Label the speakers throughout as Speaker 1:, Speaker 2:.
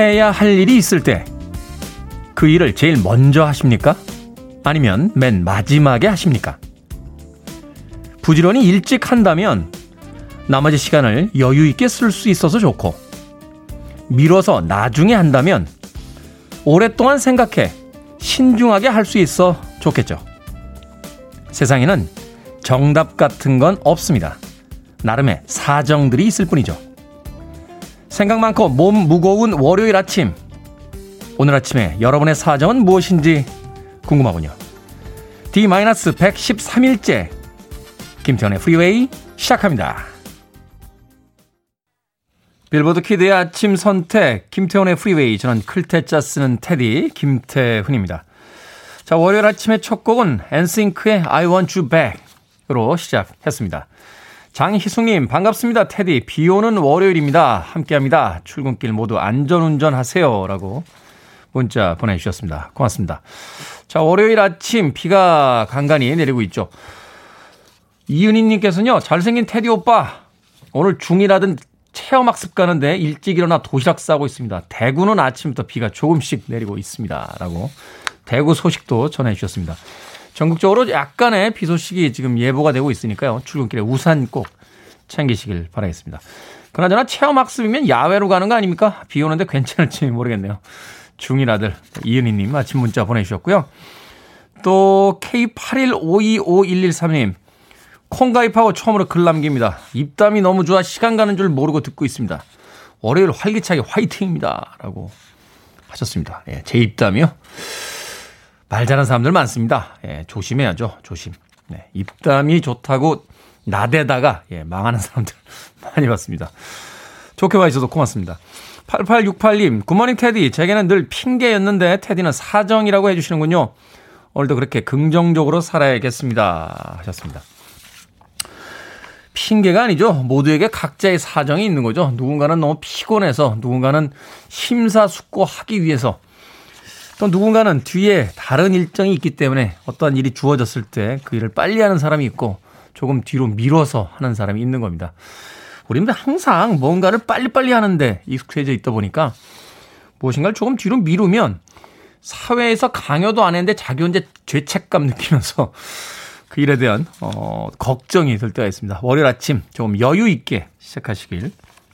Speaker 1: 해야 할 일이 있을 때 그 일을 제일 먼저 하십니까? 아니면 맨 마지막에 하십니까? 부지런히 일찍 한다면 나머지 시간을 여유 있게 쓸 수 있어서 좋고 미뤄서 나중에 한다면 오랫동안 생각해 신중하게 할 수 있어 좋겠죠. 세상에는 정답 같은 건 없습니다. 나름의 사정들이 있을 뿐이죠. 생각 많고 몸 무거운 월요일 아침. 오늘 아침에 여러분의 사정은 무엇인지 궁금하군요. D-113일째 김태현의 프리웨이 시작합니다. 빌보드 kid의 아침 선택 김태훈의 프리웨이 저는 클 태 자 쓰는 테디 김태훈입니다. 자 월요일 아침의 첫 곡은 엔싱크의 I Want You Back으로 시작했습니다. 장희숙님 반갑습니다. 테디 비 오는 월요일입니다. 함께 합니다. 출근길 모두 안전운전 하세요 라고 문자 보내주셨습니다. 고맙습니다. 자 월요일 아침 비가 간간히 내리고 있죠. 이은희님께서는요 잘생긴 테디 오빠 오늘 중이라든 체험학습 가는데 일찍 일어나 도시락 싸고 있습니다. 대구는 아침부터 비가 조금씩 내리고 있습니다. 라고 대구 소식도 전해주셨습니다. 전국적으로 약간의 비 소식이 지금 예보가 되고 있으니까요. 출근길에 우산 꼭 챙기시길 바라겠습니다. 그나저나 체험학습이면 야외로 가는 거 아닙니까? 비 오는데 괜찮을지 모르겠네요. 중이라들 이은희님 아침 문자 보내주셨고요. 또 K81525113님 콩 가입하고 처음으로 글 남깁니다. 입담이 너무 좋아 시간 가는 줄 모르고 듣고 있습니다. 월요일 활기차게 화이팅입니다. 라고 하셨습니다. 예, 제 입담이요? 말 잘하는 사람들 많습니다. 예, 조심해야죠. 조심. 네, 입담이 좋다고 나대다가 예, 망하는 사람들 많이 봤습니다. 좋게 봐주셔서 고맙습니다. 8868님, 굿모닝 테디. 제게는 늘 핑계였는데 테디는 사정이라고 해주시는군요. 오늘도 그렇게 긍정적으로 살아야겠습니다. 하셨습니다. 핑계가 아니죠. 모두에게 각자의 사정이 있는 거죠. 누군가는 너무 피곤해서, 누군가는 심사숙고하기 위해서, 또 누군가는 뒤에 다른 일정이 있기 때문에 어떠한 일이 주어졌을 때 그 일을 빨리 하는 사람이 있고, 조금 뒤로 미뤄서 하는 사람이 있는 겁니다. 우리는 항상 뭔가를 빨리빨리 하는데 익숙해져 있다 보니까 무엇인가를 조금 뒤로 미루면 사회에서 강요도 안 했는데 자기 혼자 죄책감 느끼면서 그 일에 대한 어, 걱정이 들 때가 있습니다. 월요일 아침 조금 여유 있게 시작하시길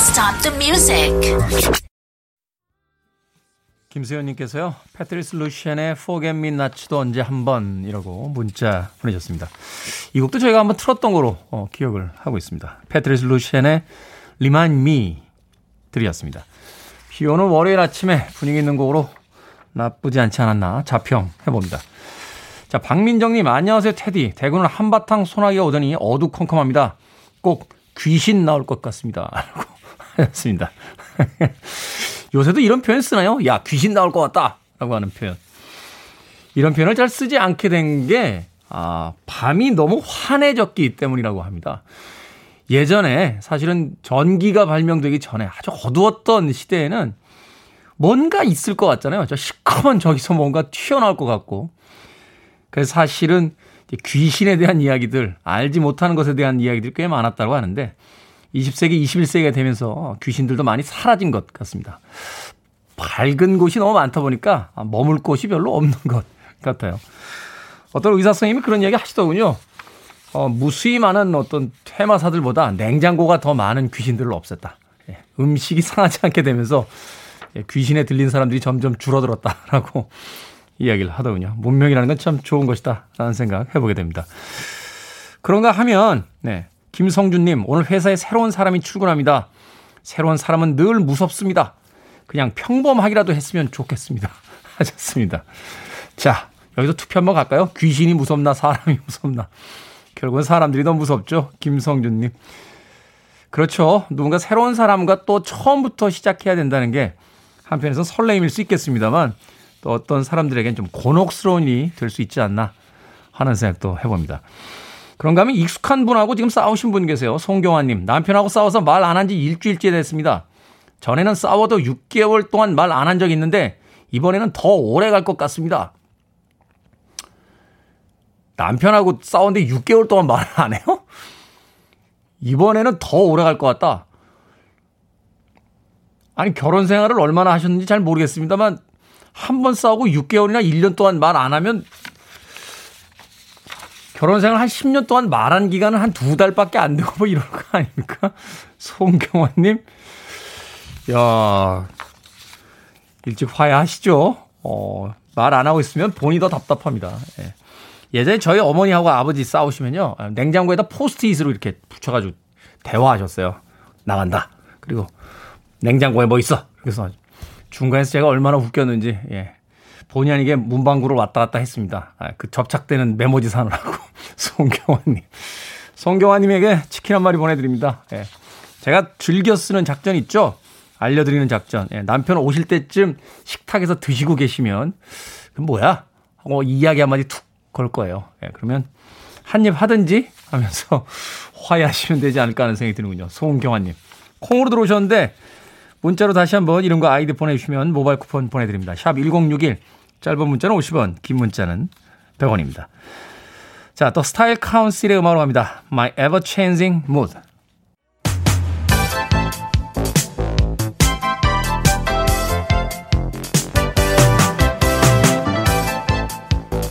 Speaker 1: Stop the music. 김수현님께서요, 패트리스 루센의 Forget Me Not도 언제 한번 이라고 문자 보내셨습니다. 이 곡도 저희가 한번 틀었던 거로 어, 기억을 하고 있습니다. 패트리스 루센의 Remind Me 들이었습니다. 비 오는 월요일 아침에 분위기 있는 곡으로 나쁘지 않지 않았나 자평 해봅니다. 자, 박민정님, 안녕하세요, 테디. 대구는 한바탕 소나기가 오더니 어두컴컴합니다. 꼭 귀신 나올 것 같습니다. 였습니다. 요새도 이런 표현 쓰나요? 야, 귀신 나올 것 같다. 라고 하는 표현. 이런 표현을 잘 쓰지 않게 된 게, 아, 밤이 너무 환해졌기 때문이라고 합니다. 예전에 사실은 전기가 발명되기 전에 아주 어두웠던 시대에는 뭔가 있을 것 같잖아요. 저 시커먼 저기서 뭔가 튀어나올 것 같고. 그래서 사실은 귀신에 대한 이야기들, 알지 못하는 것에 대한 이야기들이 꽤 많았다고 하는데, 20세기, 21세기가 되면서 귀신들도 많이 사라진 것 같습니다. 밝은 곳이 너무 많다 보니까 머물 곳이 별로 없는 것 같아요. 어떤 의사 선생님이 그런 이야기 하시더군요. 어, 무수히 많은 어떤 퇴마사들보다 냉장고가 더 많은 귀신들을 없앴다. 예, 음식이 상하지 않게 되면서 예, 귀신에 들린 사람들이 점점 줄어들었다라고 이야기를 하더군요. 문명이라는 건 참 좋은 것이다. 라는 생각 해보게 됩니다. 그런가 하면, 네. 김성준님, 오늘 회사에 새로운 사람이 출근합니다. 새로운 사람은 늘 무섭습니다. 그냥 평범하기라도 했으면 좋겠습니다. 하셨습니다. 자, 여기서 투표 한번 갈까요? 귀신이 무섭나, 사람이 무섭나. 결국은 사람들이 더 무섭죠. 김성준님. 그렇죠. 누군가 새로운 사람과 또 처음부터 시작해야 된다는 게 한편에서 설레임일 수 있겠습니다만 또 어떤 사람들에겐 좀 곤혹스러운 일이 될 수 있지 않나 하는 생각도 해봅니다. 그런가 하면 익숙한 분하고 지금 싸우신 분 계세요. 송경환님. 남편하고 싸워서 말 안 한 지 일주일째 됐습니다. 전에는 싸워도 6개월 동안 말 안 한 적이 있는데 이번에는 더 오래 갈 것 같습니다. 남편하고 싸웠는데 6개월 동안 말을 안 해요? 이번에는 더 오래 갈 것 같다. 아니, 결혼 생활을 얼마나 하셨는지 잘 모르겠습니다만, 한 번 싸우고 6개월이나 1년 동안 말 안 하면, 결혼 생활 한 10년 동안 말한 기간은 한 두 달밖에 안 되고 뭐 이런 거 아닙니까? 송경환님. 야 일찍 화해하시죠. 어, 말 안 하고 있으면 본이 더 답답합니다. 예. 예전에 저희 어머니하고 아버지 싸우시면요. 냉장고에다 포스트잇으로 이렇게 붙여가지고 대화하셨어요. 나간다. 그리고 냉장고에 뭐 있어. 그래서 중간에서 제가 얼마나 웃겼는지, 예. 본의 아니게 문방구로 왔다 갔다 했습니다. 아, 그 접착되는 메모지 사느라고. 송경환님. 송경환님에게 치킨 한 마리 보내드립니다. 예. 제가 즐겨 쓰는 작전 있죠? 알려드리는 작전. 예. 남편 오실 때쯤 식탁에서 드시고 계시면, 그 뭐야? 하고 이야기 한마디 툭 걸 거예요. 예. 그러면 한 입 하든지 하면서 화해하시면 되지 않을까 하는 생각이 드는군요. 송경환님. 콩으로 들어오셨는데, 문자로 다시 한번 이런 거 아이디 보내주시면 모바일 쿠폰 보내드립니다. 샵 1061. 짧은 문자는 50원, 긴 문자는 100원입니다. 자, 또 스타일 카운슬의 음악으로 갑니다. My Ever Changing Mood.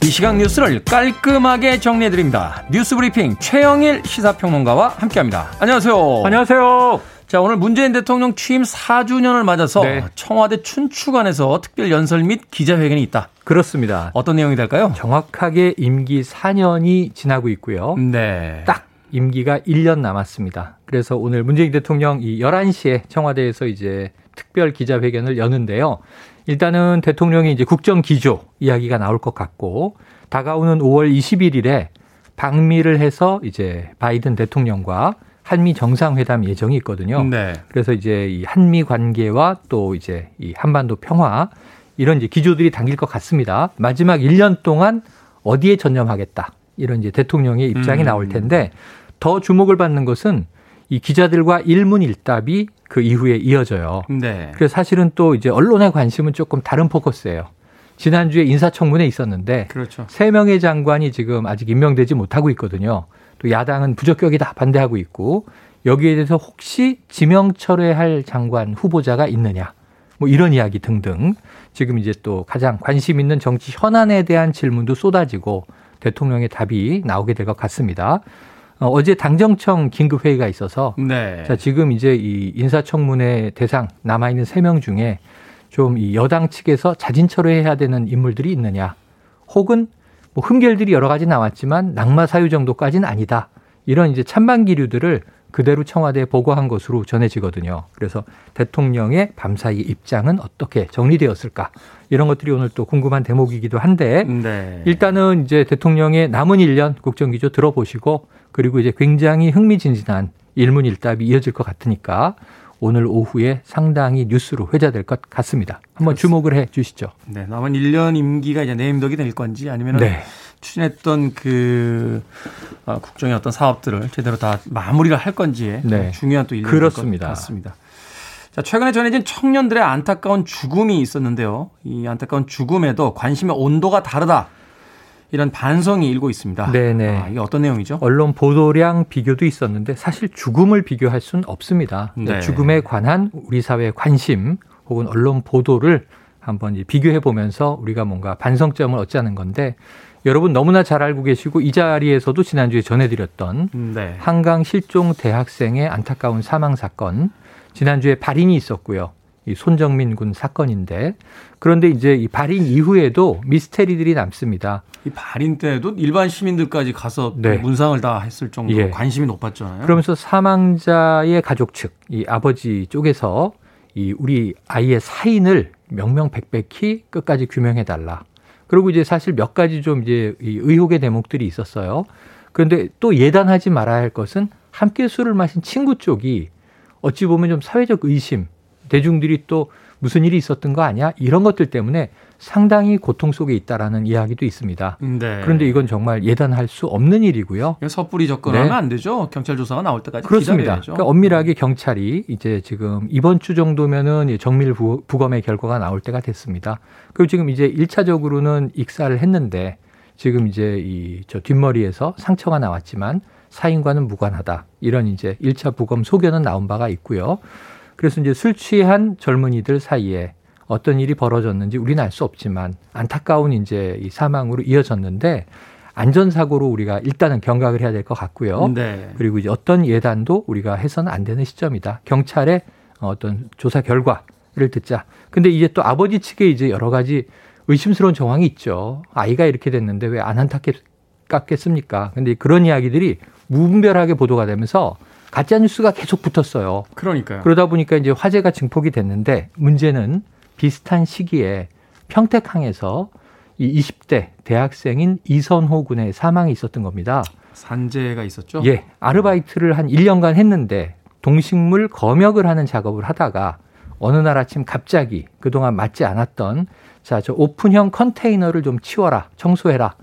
Speaker 1: 이 시각 뉴스를 깔끔하게 정리해드립니다. 뉴스 브리핑 최영일 시사평론가와 함께합니다. 안녕하세요.
Speaker 2: 안녕하세요.
Speaker 1: 자, 오늘 문재인 대통령 취임 4주년을 맞아서 네. 청와대 춘추관에서 특별 연설 및 기자회견이 있다.
Speaker 2: 그렇습니다.
Speaker 1: 어떤 내용이 될까요?
Speaker 2: 정확하게 임기 4년이 지나고 있고요. 네. 딱 임기가 1년 남았습니다. 그래서 오늘 문재인 대통령 이 11시에 청와대에서 이제 특별 기자회견을 여는데요. 일단은 대통령이 이제 국정 기조 이야기가 나올 것 같고 다가오는 5월 21일에 방미를 해서 이제 바이든 대통령과 한미 정상회담 예정이 있거든요. 네. 그래서 이제 이 한미 관계와 또 이제 이 한반도 평화 이런 이제 기조들이 당길 것 같습니다. 마지막 1년 동안 어디에 전념하겠다 이런 이제 대통령의 입장이 음. 나올 텐데 더 주목을 받는 것은 이 기자들과 일문일답이 그 이후에 이어져요. 네. 그래서 사실은 또 이제 언론의 관심은 조금 다른 포커스예요. 지난주에 인사청문회 있었는데 그렇죠. 3명의 장관이 지금 아직 임명되지 못하고 있거든요. 또 야당은 부적격이다 반대하고 있고 여기에 대해서 혹시 지명 철회할 장관 후보자가 있느냐 뭐 이런 이야기 등등 지금 이제 또 가장 관심 있는 정치 현안에 대한 질문도 쏟아지고 대통령의 답이 나오게 될 것 같습니다. 어, 어제 당정청 긴급 회의가 있어서 네. 자 지금 이제 이 인사청문회 대상 남아 있는 세 명 중에 좀 이 여당 측에서 자진 철회해야 되는 인물들이 있느냐, 혹은 뭐 흠결들이 여러 가지 나왔지만 낙마 사유 정도까지는 아니다. 이런 이제 찬반 기류들을 그대로 청와대에 보고한 것으로 전해지거든요. 그래서 대통령의 밤사이 입장은 어떻게 정리되었을까? 이런 것들이 오늘 또 궁금한 대목이기도 한데 네. 일단은 이제 대통령의 남은 1년 국정기조 들어보시고 그리고 이제 굉장히 흥미진진한 일문일답이 이어질 것 같으니까 오늘 오후에 상당히 뉴스로 회자될 것 같습니다. 한번 그렇습니다. 주목을 해 주시죠.
Speaker 1: 네, 남은 1년 임기가 이제 내임덕이 될 건지 아니면 네. 추진했던 그 어, 국정의 어떤 사업들을 제대로 다 마무리를 할 건지에 네. 중요한 또 일이 될것 같습니다. 자, 최근에 전해진 청년들의 안타까운 죽음이 있었는데요. 이 안타까운 죽음에도 관심의 온도가 다르다. 이런 반성이 일고 있습니다. 네네. 아, 이게 어떤 내용이죠?
Speaker 2: 언론 보도량 비교도 있었는데 사실 죽음을 비교할 수는 없습니다. 네. 죽음에 관한 우리 사회의 관심 혹은 언론 보도를 한번 비교해 보면서 우리가 뭔가 반성점을 얻자는 건데 여러분 너무나 잘 알고 계시고 이 자리에서도 지난주에 전해드렸던 네. 한강 실종 대학생의 안타까운 사망 사건 지난주에 발인이 있었고요. 이 손정민 군 사건인데 그런데 이제 이 발인 이후에도 미스테리들이 남습니다.
Speaker 1: 이 발인 때도 일반 시민들까지 가서 네. 문상을 다 했을 정도로 예. 관심이 높았잖아요.
Speaker 2: 그러면서 사망자의 가족 측, 이 아버지 쪽에서 이 우리 아이의 사인을 명명백백히 끝까지 규명해 달라. 그리고 이제 사실 몇 가지 좀 이제 이 의혹의 대목들이 있었어요. 그런데 또 예단하지 말아야 할 것은 함께 술을 마신 친구 쪽이 어찌 보면 좀 사회적 의심, 대중들이 또 무슨 일이 있었던 거 아니야? 이런 것들 때문에 상당히 고통 속에 있다라는 이야기도 있습니다. 네. 그런데 이건 정말 예단할 수 없는 일이고요.
Speaker 1: 섣불리 접근하면 네. 안 되죠. 경찰 조사가 나올 때까지
Speaker 2: 그렇습니다. 그러니까 엄밀하게 경찰이 이제 지금 이번 주 정도면은 정밀 부 검의 결과가 나올 때가 됐습니다. 그리고 지금 이제 1차적으로는 익사를 했는데 지금 이제 이 저 뒷머리에서 상처가 나왔지만 사인과는 무관하다. 이런 이제 1차 부검 소견은 나온 바가 있고요. 그래서 이제 술 취한 젊은이들 사이에 어떤 일이 벌어졌는지 우리는 알 수 없지만 안타까운 이제 이 사망으로 이어졌는데 안전사고로 우리가 일단은 경각을 해야 될 것 같고요. 네. 그리고 이제 어떤 예단도 우리가 해서는 안 되는 시점이다. 경찰의 어떤 조사 결과를 듣자. 근데 이제 또 아버지 측에 이제 여러 가지 의심스러운 정황이 있죠. 아이가 이렇게 됐는데 왜 안 안타깝겠습니까? 근데 그런 이야기들이 무분별하게 보도가 되면서 가짜 뉴스가 계속 붙었어요.
Speaker 1: 그러니까요.
Speaker 2: 그러다 보니까 이제 화제가 증폭이 됐는데 문제는 비슷한 시기에 평택항에서 이 20대 대학생인 이선호 군의 사망이 있었던 겁니다.
Speaker 1: 산재가 있었죠?
Speaker 2: 예. 아르바이트를 한 1년간 했는데 동식물 검역을 하는 작업을 하다가 어느 날 아침 갑자기 그동안 맞지 않았던 자, 저 오픈형 컨테이너를 좀 치워라, 청소해라.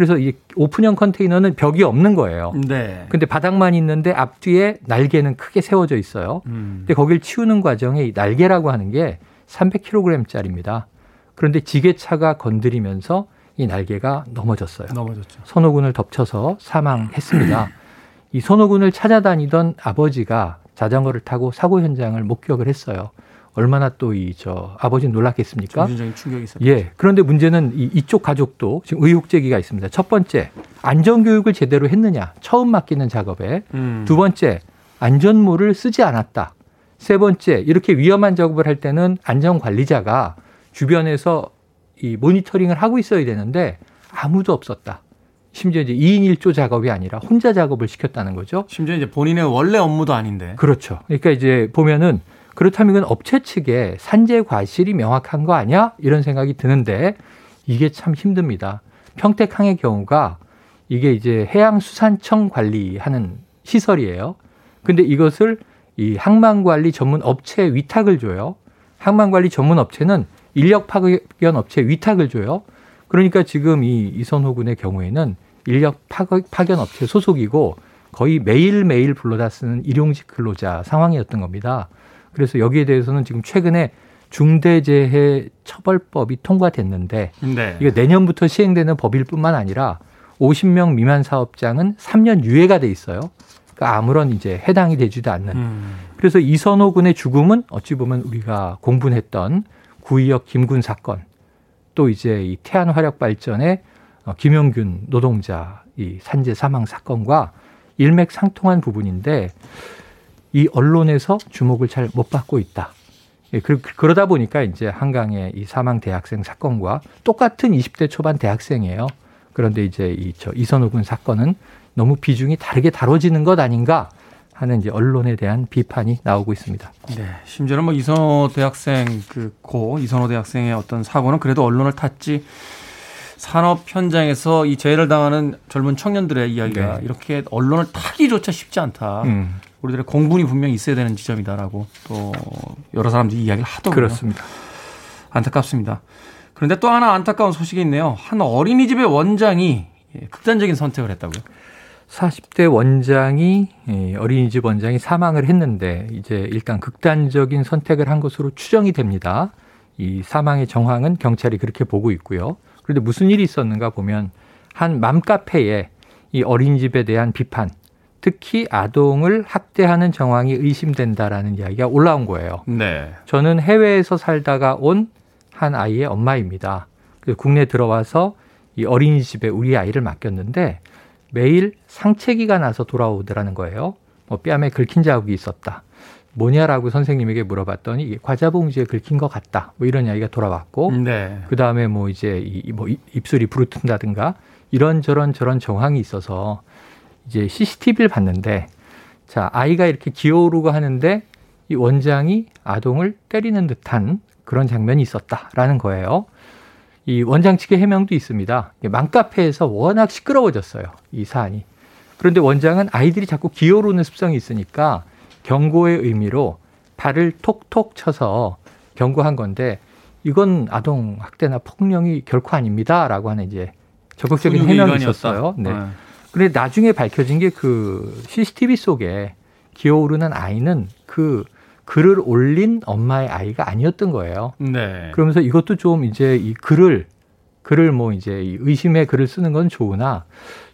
Speaker 2: 그래서 이 오픈형 컨테이너는 벽이 없는 거예요. 네. 근데 바닥만 있는데 앞뒤에 날개는 크게 세워져 있어요. 음. 근데 거길 치우는 과정에 이 날개라고 하는 게 300kg짜리입니다. 그런데 지게차가 건드리면서 이 날개가 넘어졌어요.
Speaker 1: 넘어졌죠.
Speaker 2: 선호군을 덮쳐서 사망했습니다. 이 선호군을 찾아다니던 아버지가 자전거를 타고 사고 현장을 목격을 했어요. 얼마나 또 이 저 아버지 놀랐겠습니까?
Speaker 1: 정신적인 충격이 있었죠.
Speaker 2: 예. 그런데 문제는 이, 이쪽 가족도 지금 의혹 제기가 있습니다. 첫 번째, 안전 교육을 제대로 했느냐? 처음 맡기는 작업에. 음. 두 번째, 안전모를 쓰지 않았다. 세 번째, 이렇게 위험한 작업을 할 때는 안전 관리자가 주변에서 이 모니터링을 하고 있어야 되는데 아무도 없었다. 심지어 이제 2인 1조 작업이 아니라 혼자 작업을 시켰다는 거죠.
Speaker 1: 심지어 이제 본인의 원래 업무도 아닌데.
Speaker 2: 그렇죠. 그러니까 이제 보면은 그렇다면 이건 업체 측에 산재 과실이 명확한 거 아니야? 이런 생각이 드는데 이게 참 힘듭니다. 평택항의 경우가 이게 이제 해양수산청 관리하는 시설이에요. 근데 이것을 이 항만관리 전문 업체에 위탁을 줘요. 항만관리 전문 업체는 인력 파견 업체에 위탁을 줘요. 그러니까 지금 이 이선호 군의 경우에는 인력 파견 업체 소속이고 거의 매일매일 불러다 쓰는 일용직 근로자 상황이었던 겁니다. 그래서 여기에 대해서는 지금 최근에 중대재해 처벌법이 통과됐는데 네. 이게 내년부터 시행되는 법일 뿐만 아니라 50명 미만 사업장은 3년 유예가 돼 있어요. 그러니까 아무런 이제 해당이 되지도 않는. 음. 그래서 이선호 군의 죽음은 어찌 보면 우리가 공분했던 구의역 김군 사건 또 이제 이 태안 화력 발전의 어, 김용균 노동자 이 산재 사망 사건과 일맥상통한 부분인데 이 언론에서 주목을 잘 못 받고 있다. 예, 그러다 보니까 이제 한강의 이 사망 대학생 사건과 똑같은 20대 초반 대학생이에요. 그런데 이제 이 저 이선호 군 사건은 너무 비중이 다르게 다뤄지는 것 아닌가 하는 이제 언론에 대한 비판이 나오고 있습니다.
Speaker 1: 네. 심지어는 뭐 이선호 대학생 그 고 이선호 대학생의 어떤 사고는 그래도 언론을 탔지 산업 현장에서 이 재해를 당하는 젊은 청년들의 이야기가 네. 이렇게 언론을 타기조차 쉽지 않다. 음. 우리들의 공분이 분명히 있어야 되는 지점이다라고 또 여러 사람들이 이야기를 하더군요.
Speaker 2: 그렇습니다.
Speaker 1: 안타깝습니다. 그런데 또 하나 안타까운 소식이 있네요. 한 어린이집의 원장이 예, 극단적인 선택을 했다고요.
Speaker 2: 40대 원장이 예, 어린이집 원장이 사망을 했는데 이제 일단 극단적인 선택을 한 것으로 추정이 됩니다. 이 사망의 정황은 경찰이 그렇게 보고 있고요. 그런데 무슨 일이 있었는가 보면 한 맘카페에 이 어린이집에 대한 비판, 특히 아동을 학대하는 정황이 의심된다라는 이야기가 올라온 거예요. 네. 저는 해외에서 살다가 온 한 아이의 엄마입니다. 국내 들어와서 이 어린이집에 우리 아이를 맡겼는데 매일 상체기가 나서 돌아오더라는 거예요. 뭐 뺨에 긁힌 자국이 있었다. 뭐냐라고 선생님에게 물어봤더니 이게 과자 봉지에 긁힌 것 같다. 뭐 이런 이야기가 돌아왔고, 네. 그 다음에 뭐 이제 이, 뭐 입술이 부르튼다든가 이런 저런 저런 정황이 있어서 이제 CCTV를 봤는데, 자 아이가 이렇게 기어오르고 하는데 이 원장이 아동을 때리는 듯한 그런 장면이 있었다라는 거예요. 이 원장 측의 해명도 있습니다. 맘카페에서 워낙 시끄러워졌어요. 이 사안이. 그런데 원장은 아이들이 자꾸 기어오르는 습성이 있으니까 경고의 의미로 발을 톡톡 쳐서 경고한 건데 이건 아동 학대나 폭력이 결코 아닙니다라고 하는 이제 적극적인 해명이 있었어요. 네. 네. 그런데 나중에 밝혀진 게 그 CCTV 속에 기어오르는 아이는 그 글을 올린 엄마의 아이가 아니었던 거예요. 네. 그러면서 이것도 좀 이제 이 글을 글을 뭐 이제 의심의 글을 쓰는 건 좋으나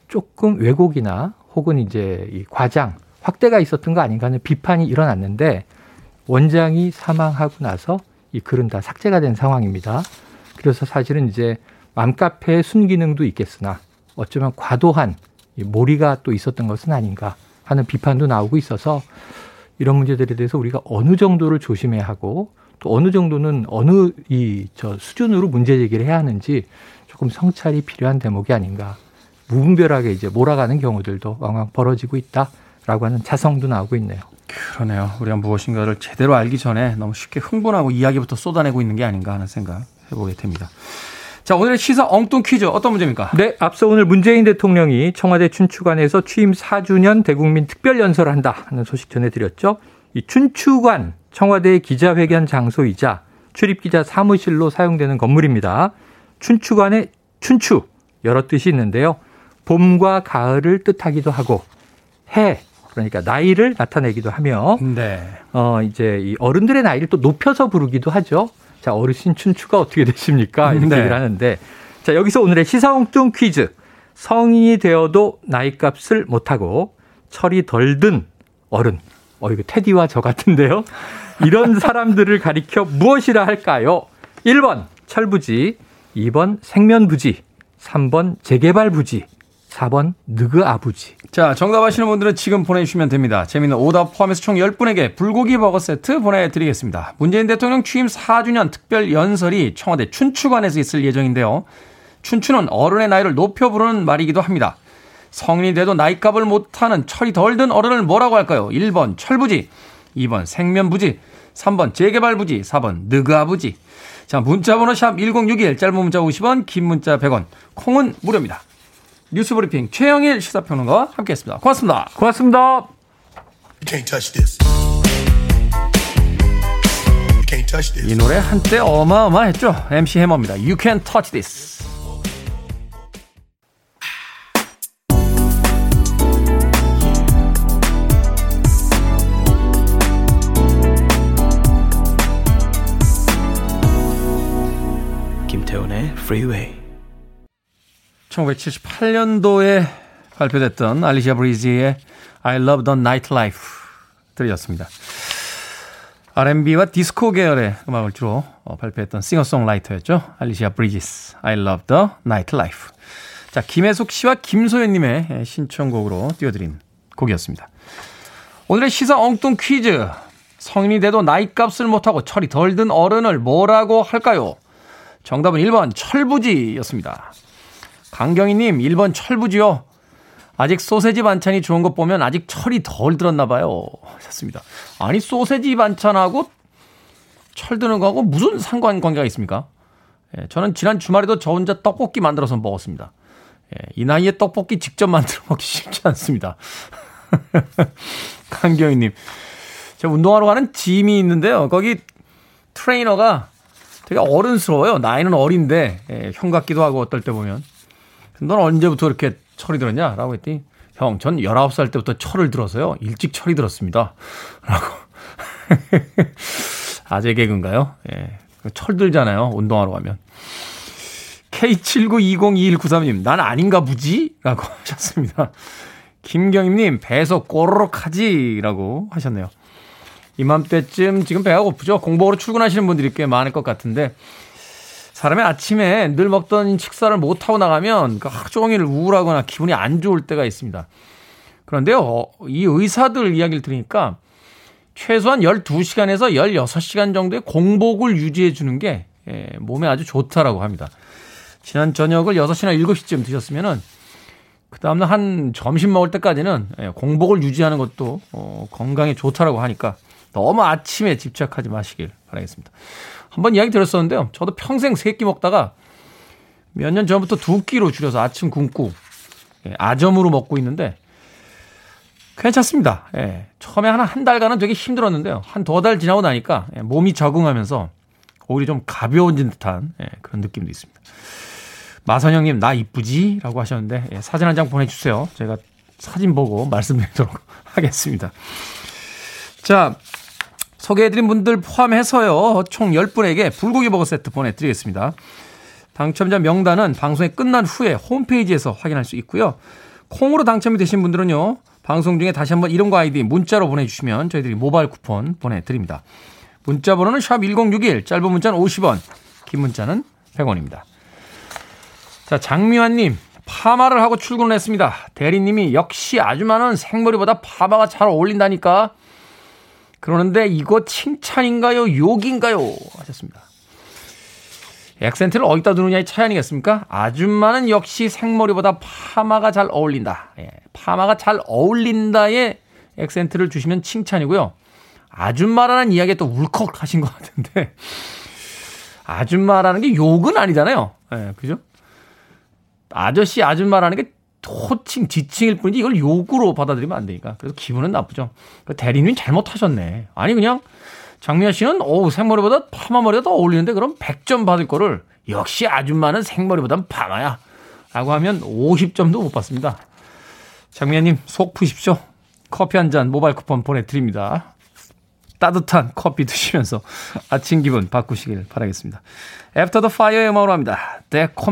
Speaker 2: 조금 왜곡이나 혹은 이제 이 과장 확대가 있었던 거 아닌가 하는 비판이 일어났는데 원장이 사망하고 나서 이 글은 다 삭제가 된 상황입니다. 그래서 사실은 이제 맘카페의 순기능도 있겠으나 어쩌면 과도한 몰이가 또 있었던 것은 아닌가 하는 비판도 나오고 있어서 이런 문제들에 대해서 우리가 어느 정도를 조심해야 하고 또 어느 정도는 어느 이 저 수준으로 문제 제기를 해야 하는지 조금 성찰이 필요한 대목이 아닌가. 무분별하게 이제 몰아가는 경우들도 왕왕 벌어지고 있다라고 하는 자성도 나오고 있네요.
Speaker 1: 그러네요. 우리가 무엇인가를 제대로 알기 전에 너무 쉽게 흥분하고 이야기부터 쏟아내고 있는 게 아닌가 하는 생각 해보게 됩니다. 자, 오늘의 시사 엉뚱 퀴즈 어떤 문제입니까?
Speaker 2: 네, 앞서 오늘 문재인 대통령이 청와대 춘추관에서 취임 4주년 대국민 특별 연설을 한다 하는 소식 전해드렸죠. 이 춘추관 청와대 기자회견 장소이자 출입기자 사무실로 사용되는 건물입니다. 춘추관의 춘추 여러 뜻이 있는데요. 봄과 가을을 뜻하기도 하고 해 그러니까 나이를 나타내기도 하며 네. 어 이제 이 어른들의 나이를 또 높여서 부르기도 하죠. 자, 어르신 춘추가 어떻게 되십니까? 이렇게 네. 얘기를 하는데 자, 여기서 오늘의 시사홍뚱 퀴즈. 성인이 되어도 나이값을 못하고 철이 덜 든 어른. 어, 이거 테디와 저 같은데요. 이런 사람들을 가리켜 무엇이라 할까요? 1번 철부지, 2번 생면부지, 3번 재개발부지, 4번 느그 아부지.
Speaker 1: 자, 정답 아시는 분들은 지금 보내주시면 됩니다. 재미있는 오답 포함해서 총 10분에게 불고기 버거 세트 보내드리겠습니다. 문재인 대통령 취임 4주년 특별 연설이 청와대 춘추관에서 있을 예정인데요. 춘추는 어른의 나이를 높여 부르는 말이기도 합니다. 성인이 돼도 나이값을 못하는 철이 덜 든 어른을 뭐라고 할까요? 1번 철부지, 2번 생면부지, 3번 재개발부지, 4번 느그아부지. 자, 문자번호 샵 1061, 짧은 문자 50원, 긴 문자 100원, 콩은 무료입니다. 뉴스브리핑 최영일 시사평론가와 함께했습니다. 고맙습니다.
Speaker 2: 고맙습니다.
Speaker 1: 이 노래 한때 어마어마했죠. MC 해머입니다. You can touch this. 김태훈의 Freeway. 1978년도에 발표됐던 알리샤 브리지의 I Love the Nightlife 들으셨습니다. R&B와 디스코 계열의 음악을 주로 어, 발표했던 싱어송라이터였죠. 알리시아 브리지스, I Love the Nightlife. 자, 김혜숙 씨와 김소연님의 신청곡으로 띄워드린 곡이었습니다. 오늘의 시사 엉뚱 퀴즈. 성인이 돼도 나이값을 못하고 철이 덜 든 어른을 뭐라고 할까요? 정답은 1번 철부지였습니다. 강경희님, 1번 철부지요. 아직 소세지 반찬이 좋은 것 보면 아직 철이 덜 들었나 봐요. 하셨습니다. 아니, 소세지 반찬하고 철 드는 거하고 무슨 상관 관계가 있습니까? 예, 저는 지난 주말에도 저 혼자 떡볶이 만들어서 먹었습니다. 예, 이 나이에 떡볶이 직접 만들어 먹기 쉽지 않습니다. 강경희님. 제가 운동하러 가는 짐이 있는데요. 거기 트레이너가 되게 어른스러워요. 나이는 어린데, 예, 형 같기도 하고 어떨 때 보면. 넌 언제부터 이렇게 철이 들었냐? 라고 했더니, 형, 전 19살 때부터 철을 들어서요. 일찍 철이 들었습니다. 라고. 아재 개그인가요? 예. 철 들잖아요. 운동하러 가면. K79202193님, 난 아닌가 보지? 라고 하셨습니다. 김경임님, 배에서 꼬르륵 하지? 라고 하셨네요. 이맘때쯤 지금 배가 고프죠? 공복으로 출근하시는 분들이 꽤 많을 것 같은데, 사람이 아침에 늘 먹던 식사를 못하고 나가면 그 하루 종일 우울하거나 기분이 안 좋을 때가 있습니다. 그런데요, 이 의사들 이야기를 들으니까 최소한 12시간에서 16시간 정도의 공복을 유지해 주는 게 예, 몸에 아주 좋다라고 합니다. 지난 저녁을 6시나 7시쯤 드셨으면은 그 다음날 한 점심 먹을 때까지는 예, 공복을 유지하는 것도 어, 건강에 좋다라고 하니까 너무 아침에 집착하지 마시길 바라겠습니다. 한번 이야기 들었었는데요. 저도 평생 세 끼 먹다가 몇 년 전부터 두 끼로 줄여서 아침 굶고 예, 아점으로 먹고 있는데 괜찮습니다. 예, 처음에 한한 달간은 되게 힘들었는데요. 한 두 달 지나고 나니까 예, 몸이 적응하면서 오히려 좀 가벼워진 듯한 예, 그런 느낌도 있습니다. 마선영님 나 이쁘지? 라고 하셨는데 예, 사진 한 장 보내주세요. 제가 사진 보고 말씀드리도록 하겠습니다. 자 소개해드린 분들 포함해서요 총 10분에게 불고기 버거 세트 보내드리겠습니다. 당첨자 명단은 방송이 끝난 후에 홈페이지에서 확인할 수 있고요. 콩으로 당첨이 되신 분들은요 방송 중에 다시 한번 이름과 아이디 문자로 보내주시면 저희들이 모바일 쿠폰 보내드립니다. 문자 번호는 샵 1061, 짧은 문자는 50원, 긴 문자는 100원입니다. 자, 장미환님, 파마를 하고 출근을 했습니다. 대리님이 역시 아줌마는 생머리보다 파마가 잘 어울린다니까. 그러는데 이거 칭찬인가요? 욕인가요? 하셨습니다. 액센트를 어디다 두느냐의 차이 아니겠습니까? 아줌마는 역시 생머리보다 파마가 잘 어울린다. 예, 파마가 잘 어울린다에 액센트를 주시면 칭찬이고요. 아줌마라는 이야기에 또 울컥 하신 것 같은데, 아줌마라는 게 욕은 아니잖아요. 예, 그죠? 아저씨, 아줌마라는 게 호칭, 지칭일 뿐이지 이걸 욕으로 받아들이면 안 되니까. 그래서 기분은 나쁘죠. 그 대리님 잘못하셨네. 아니, 그냥 장미아 씨는, 어우, 생머리보다 파마머리가 더 어울리는데 그럼 100점 받을 거를 역시 아줌마는 생머리보단 파마야. 라고 하면 50점도 못 받습니다. 장미아님, 속 푸십시오. 커피 한 잔 모바일 쿠폰 보내드립니다. 따뜻한 커피 드시면서 아침 기분 바꾸시길 바라겠습니다. 애프터 더 파이어의 음악으로 합니다. 데코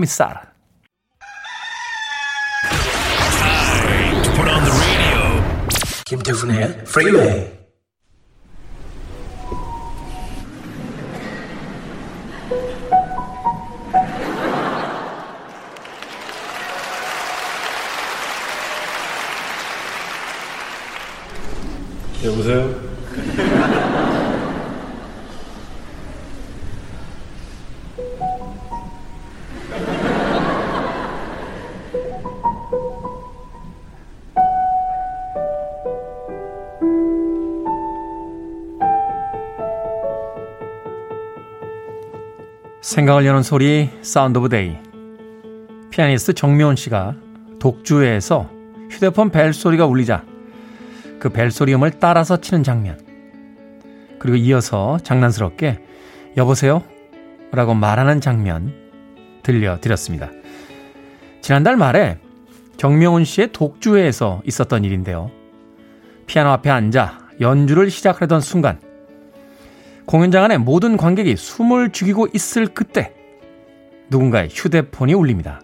Speaker 1: 김태훈의 프리웨이
Speaker 3: 여보세요?
Speaker 1: 생각을 여는 소리 사운드 오브 데이 피아니스트 정미원 씨가 독주회에서 휴대폰 벨소리가 울리자 그 벨소리 음을 따라서 치는 장면 그리고 이어서 장난스럽게 여보세요? 라고 말하는 장면 들려드렸습니다. 지난달 말에 정명훈 씨의 독주회에서 있었던 일인데요. 피아노 앞에 앉아 연주를 시작하던 순간 공연장 안에 모든 관객이 숨을 죽이고 있을 그때 누군가의 휴대폰이 울립니다.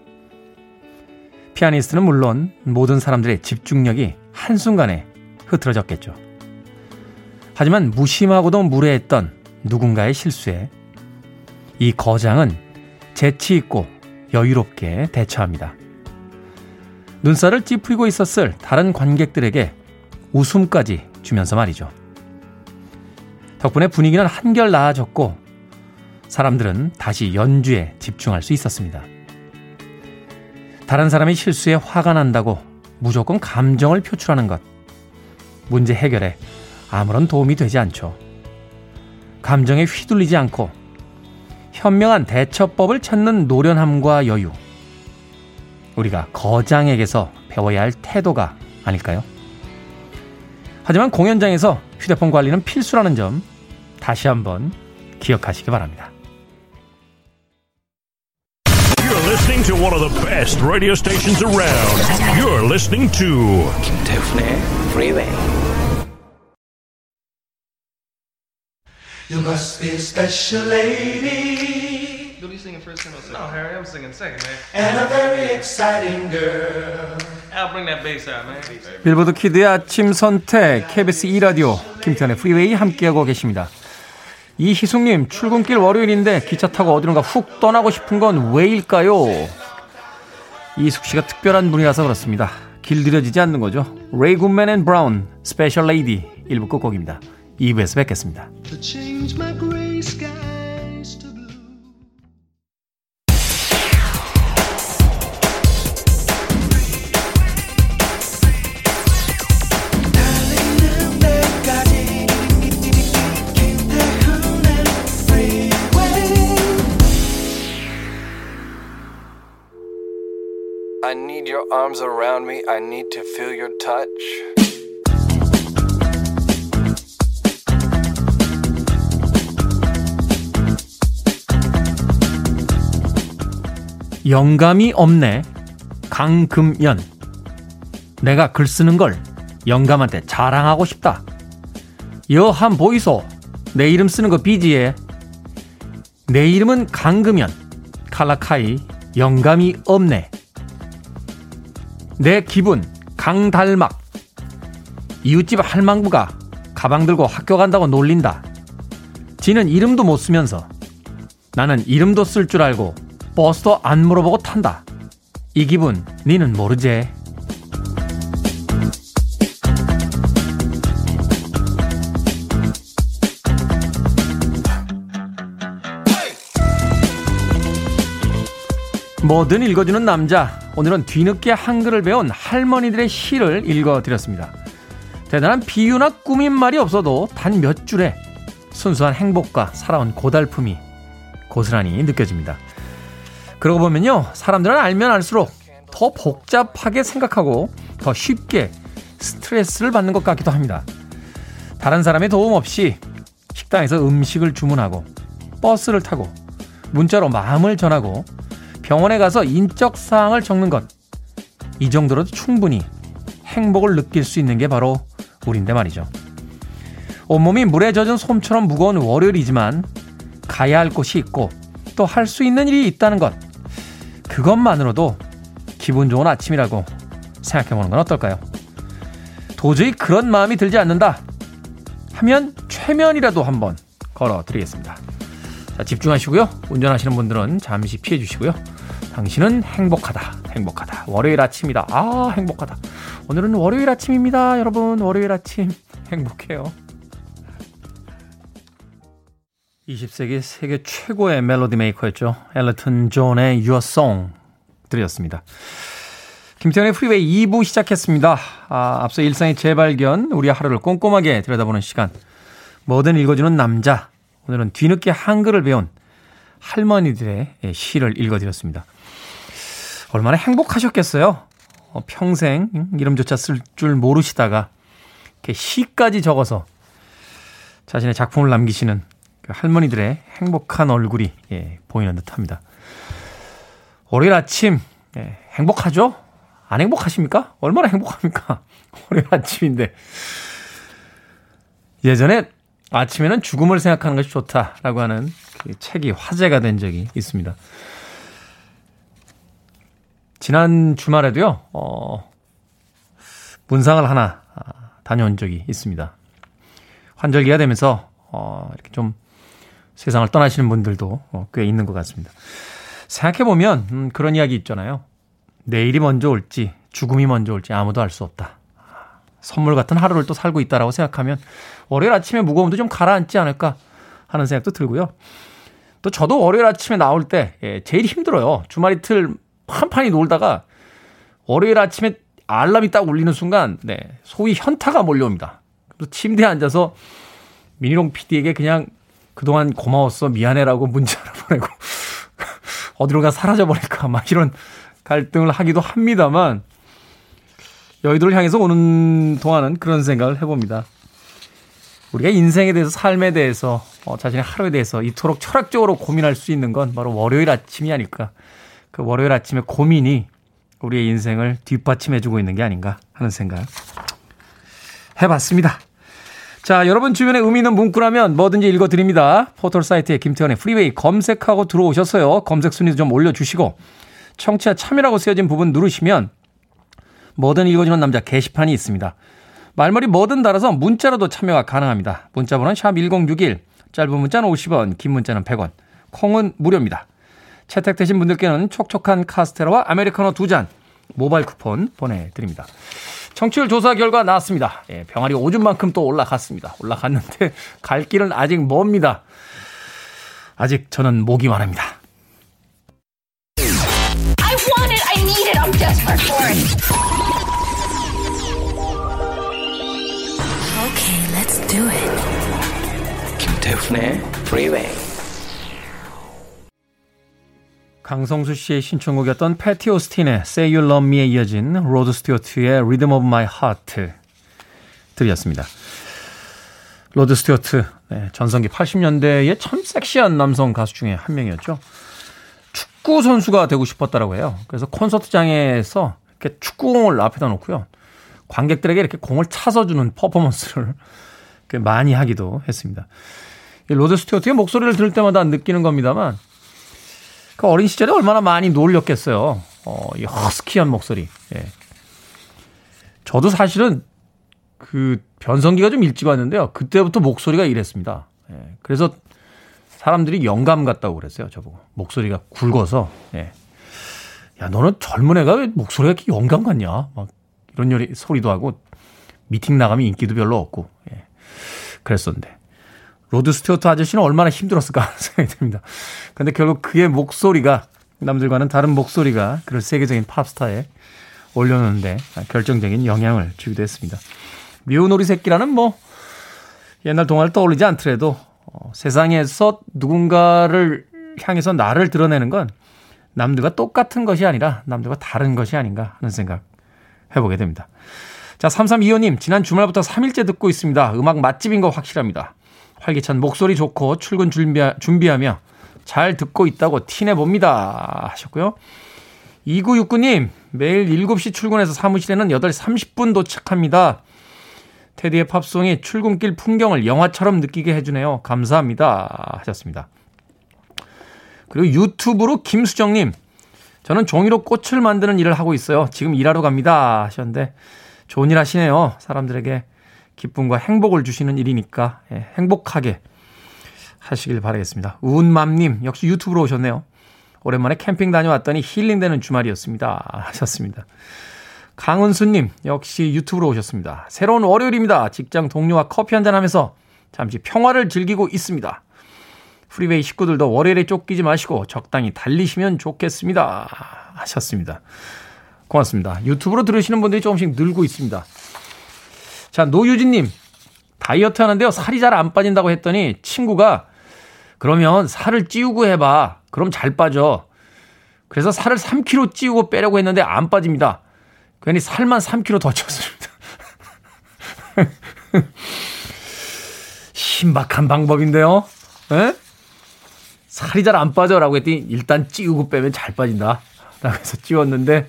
Speaker 1: 피아니스트는 물론 모든 사람들의 집중력이 한순간에 흐트러졌겠죠. 하지만 무심하고도 무례했던 누군가의 실수에 이 거장은 재치 있고 여유롭게 대처합니다. 눈살을 찌푸리고 있었을 다른 관객들에게 웃음까지 주면서 말이죠. 덕분에 분위기는 한결 나아졌고 사람들은 다시 연주에 집중할 수 있었습니다. 다른 사람의 실수에 화가 난다고 무조건 감정을 표출하는 것. 문제 해결에 아무런 도움이 되지 않죠. 감정에 휘둘리지 않고 현명한 대처법을 찾는 노련함과 여유. 우리가 거장에게서 배워야 할 태도가 아닐까요? 하지만 공연장에서 휴대폰 관리는 필수라는 점 다시 한번 기억하시기 바랍니다. You're listening to one of the best radio stations around. You're listening to 김태훈의 Freeway. You must be a special lady. What are you singing first and No, Harry, I'm singing second, man. And a very exciting girl. I'll bring that bass out, man. 빌보드 kid의 아침 선택 KBS 2 라디오 김태훈의 프리웨이 함께하고 계십니다. 이희숙님, 출근길 월요일인데 기차 타고 어디론가 훅 떠나고 싶은 건 왜일까요? 희숙 씨가 특별한 분이라서 그렇습니다. 길들여지지 않는 거죠. 레이 굿맨 앤 브라운, Special Lady 1부 끝곡입니다. 2부에서 뵙겠습니다. Your arms around me. I need to feel your touch. 영감이 없네. 강금연. 내가 글 쓰는 걸 영감한테 자랑하고 싶다. 여한 보이소. 내 이름 쓰는 거 비지에. 내 이름은 강금연. 칼라카이. 영감이 없네. 내 기분 강달막 이웃집 할망구가 가방 들고 학교 간다고 놀린다. 지는 이름도 못 쓰면서 나는 이름도 쓸 줄 알고 버스도 안 물어보고 탄다. 이 기분 니는 모르제. 뭐든 읽어주는 남자. 오늘은 뒤늦게 한글을 배운 할머니들의 시를 읽어드렸습니다. 대단한 비유나 꾸민 말이 없어도 단 몇 줄에 순수한 행복과 살아온 고달픔이 고스란히 느껴집니다. 그러고 보면요. 사람들은 알면 알수록 더 복잡하게 생각하고 더 쉽게 스트레스를 받는 것 같기도 합니다. 다른 사람의 도움 없이 식당에서 음식을 주문하고 버스를 타고 문자로 마음을 전하고 병원에 가서 인적 사항을 적는 것. 이 정도로도 충분히 행복을 느낄 수 있는 게 바로 우린데 말이죠. 온몸이 물에 젖은 솜처럼 무거운 월요일이지만 가야 할 곳이 있고 또 할 수 있는 일이 있다는 것. 그것만으로도 기분 좋은 아침이라고 생각해 보는 건 어떨까요? 도저히 그런 마음이 들지 않는다. 하면 최면이라도 한번 걸어 드리겠습니다. 자, 집중하시고요. 운전하시는 분들은 잠시 피해 주시고요. 당신은 행복하다. 행복하다. 월요일 아침이다. 아, 행복하다. 오늘은 월요일 아침입니다. 여러분, 월요일 아침 행복해요. 20세기 세계 최고의 멜로디 메이커였죠. 엘튼 존의 Your Song 들으셨습니다. 김태훈의 프리웨이 2부 시작했습니다. 아, 앞서 일상의 재발견, 우리 하루를 꼼꼼하게 들여다보는 시간. 뭐든 읽어주는 남자. 오늘은 뒤늦게 한글을 배운 할머니들의 시를 읽어드렸습니다. 얼마나 행복하셨겠어요? 어, 평생 이름조차 쓸 줄 모르시다가 이렇게 시까지 적어서 자신의 작품을 남기시는 그 할머니들의 행복한 얼굴이 예, 보이는 듯합니다. 월요일 아침 예, 행복하죠? 안 행복하십니까? 얼마나 행복합니까? 월요일 아침인데 예전에 아침에는 죽음을 생각하는 것이 좋다라고 하는 그 책이 화제가 된 적이 있습니다. 지난 주말에도요, 어, 문상을 하나 아, 다녀온 적이 있습니다. 환절기가 되면서, 어, 이렇게 좀 세상을 떠나시는 분들도 어, 꽤 있는 것 같습니다. 생각해보면, 음, 그런 이야기 있잖아요. 내일이 먼저 올지, 죽음이 먼저 올지 아무도 알 수 없다. 선물 같은 하루를 또 살고 있다라고 생각하면 월요일 아침에 무거움도 좀 가라앉지 않을까 하는 생각도 들고요. 또 저도 월요일 아침에 나올 때 예, 제일 힘들어요. 주말 이틀 판판히 놀다가 월요일 아침에 알람이 딱 울리는 순간 네, 소위 현타가 몰려옵니다. 그래서 침대에 앉아서 미니롱 PD에게 그냥 그동안 고마웠어 미안해라고 문자를 보내고 어디로 가 사라져 버릴까 막 이런 갈등을 하기도 합니다만 여의도를 향해서 오는 동안은 그런 생각을 해봅니다. 우리가 인생에 대해서 삶에 대해서 어, 자신의 하루에 대해서 이토록 철학적으로 고민할 수 있는 건 바로 월요일 아침이 아닐까. 그 월요일 아침의 고민이 우리의 인생을 뒷받침해주고 있는 게 아닌가 하는 생각 해봤습니다. 자, 여러분 주변에 의미 있는 문구라면 뭐든지 읽어드립니다. 포털 사이트에 김태훈의 프리웨이 검색하고 들어오셨어요. 검색 순위도 좀 올려주시고 청취자 참여라고 쓰여진 부분 누르시면 뭐든 읽어주는 남자 게시판이 있습니다. 말머리 뭐든 달아서 문자로도 참여가 가능합니다. 문자 번호는 샵 1061, 짧은 문자는 50원, 긴 문자는 100원, 콩은 무료입니다. 채택되신 분들께는 촉촉한 카스테라와 아메리카노 두 잔 모바일 쿠폰 보내드립니다. 청취율 조사 결과 나왔습니다. 예, 병아리 오줌만큼 또 올라갔습니다. 올라갔는데 갈 길은 아직 멉니다. 아직 저는 목이 마릅니다. Do it. 김태훈의 Freeway. 강성수 씨의 신청곡이었던 패티 오스틴의 Say You Love Me에 이어진 로드 스튜어트의 Rhythm of My Heart 들으셨습니다. 로드 스튜어트 네, 전성기 80년대의 참 섹시한 남성 가수 중에 한 명이었죠. 축구 선수가 되고 싶었다라고 해요. 그래서 콘서트장에서 이렇게 축구공을 앞에다 놓고요. 관객들에게 이렇게 공을 차서 주는 퍼포먼스를 많이 하기도 했습니다. 로드 스튜어트의 목소리를 들을 때마다 느끼는 겁니다만 그 어린 시절에 얼마나 많이 놀렸겠어요. 어, 이 허스키한 목소리. 예. 저도 사실은 그 변성기가 좀 일찍 왔는데요. 그때부터 목소리가 이랬습니다. 예. 그래서 사람들이 영감 같다고 그랬어요. 저보고. 목소리가 굵어서. 예. 야, 너는 젊은 애가 왜 목소리가 이렇게 영감 같냐? 막 이런 소리도 하고 미팅 나가면 인기도 별로 없고. 예. 그랬었는데. 로드 스튜어트 아저씨는 얼마나 힘들었을까 하는 생각이 듭니다. 근데 결국 그의 목소리가 남들과는 다른 목소리가 그런 세계적인 팝스타에 올려놓는데 결정적인 영향을 주기도 했습니다. 미운 오리 새끼라는 뭐 옛날 동화를 떠올리지 않더라도 어, 세상에서 누군가를 향해서 나를 드러내는 건 남들과 똑같은 것이 아니라 남들과 다른 것이 아닌가 하는 생각 해보게 됩니다. 자, 3325님, 지난 주말부터 3일째 듣고 있습니다. 음악 맛집인 거 확실합니다. 활기찬 목소리 좋고 출근 준비, 준비하며 잘 듣고 있다고 티내봅니다. 하셨고요. 2969님, 매일 7시 출근해서 사무실에는 8시 30분 도착합니다. 테디의 팝송이 출근길 풍경을 영화처럼 느끼게 해주네요. 감사합니다. 하셨습니다. 그리고 유튜브로 김수정님, 저는 종이로 꽃을 만드는 일을 하고 있어요. 지금 일하러 갑니다. 하셨는데, 좋은 일 하시네요. 사람들에게 기쁨과 행복을 주시는 일이니까 예, 행복하게 하시길 바라겠습니다. 우은맘님 역시 유튜브로 오셨네요. 오랜만에 캠핑 다녀왔더니 힐링되는 주말이었습니다. 하셨습니다. 강은수님 역시 유튜브로 오셨습니다. 새로운 월요일입니다. 직장 동료와 커피 한잔 하면서 잠시 평화를 즐기고 있습니다. 프리웨이 식구들도 월요일에 쫓기지 마시고 적당히 달리시면 좋겠습니다. 하셨습니다. 고맙습니다. 유튜브로 들으시는 분들이 조금씩 늘고 있습니다. 자, 노유진님. 다이어트 하는데요. 살이 잘 안 빠진다고 했더니 친구가 그러면 살을 찌우고 해봐. 그럼 잘 빠져. 그래서 살을 3kg 찌우고 빼려고 했는데 안 빠집니다. 괜히 살만 3kg 더 쪘습니다. 신박한 방법인데요. 에? 예? 살이 잘 안 빠져라고 했더니 일단 찌우고 빼면 잘 빠진다. 라고 해서 찌웠는데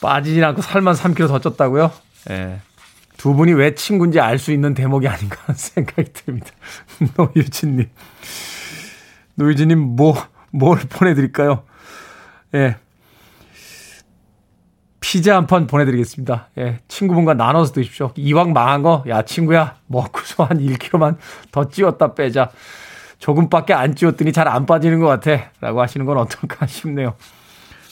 Speaker 1: 빠지진 않고 살만 3kg 더 쪘다고요? 예. 두 분이 왜 친구인지 알 수 있는 대목이 아닌가 생각이 듭니다. 노유진님. 노유진님, 뭐, 뭘 보내드릴까요? 예. 피자 한 판 보내드리겠습니다. 예. 친구분과 나눠서 드십시오. 이왕 망한 거, 야, 친구야, 먹고서 한 1kg만 더 찌웠다 빼자. 조금밖에 안 찌웠더니 잘 안 빠지는 것 같아. 라고 하시는 건 어떨까 싶네요.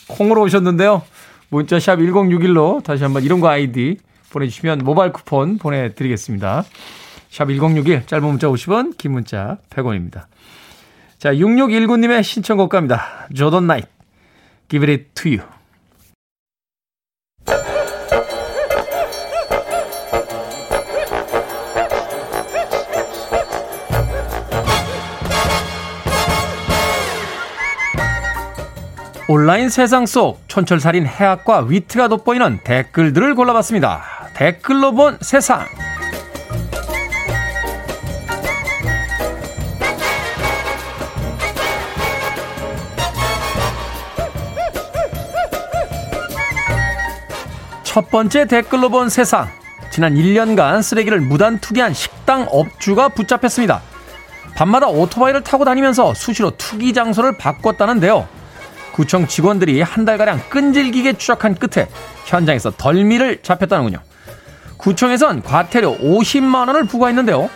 Speaker 1: 콩으로 오셨는데요. 문자 샵 1061로 다시 한번 거 아이디 보내주시면 모바일 쿠폰 보내드리겠습니다. 샵 1061, 짧은 문자 50원, 긴 문자 100원입니다. 자, 6619님의 신청곡 갑니다. 조던 나이트, Give it to you. 온라인 세상 속 촌철살인 해학과 위트가 돋보이는 댓글들을 골라봤습니다. 댓글로 본 세상. 첫 번째 댓글로 본 세상. 지난 1년간 쓰레기를 무단 투기한 식당 업주가 붙잡혔습니다. 밤마다 오토바이를 타고 다니면서 수시로 투기 장소를 바꿨다는데요. 구청 직원들이 한 달가량 끈질기게 추적한 끝에 현장에서 덜미를 잡혔다는군요. 구청에선 과태료 50만 원을 부과했는데요.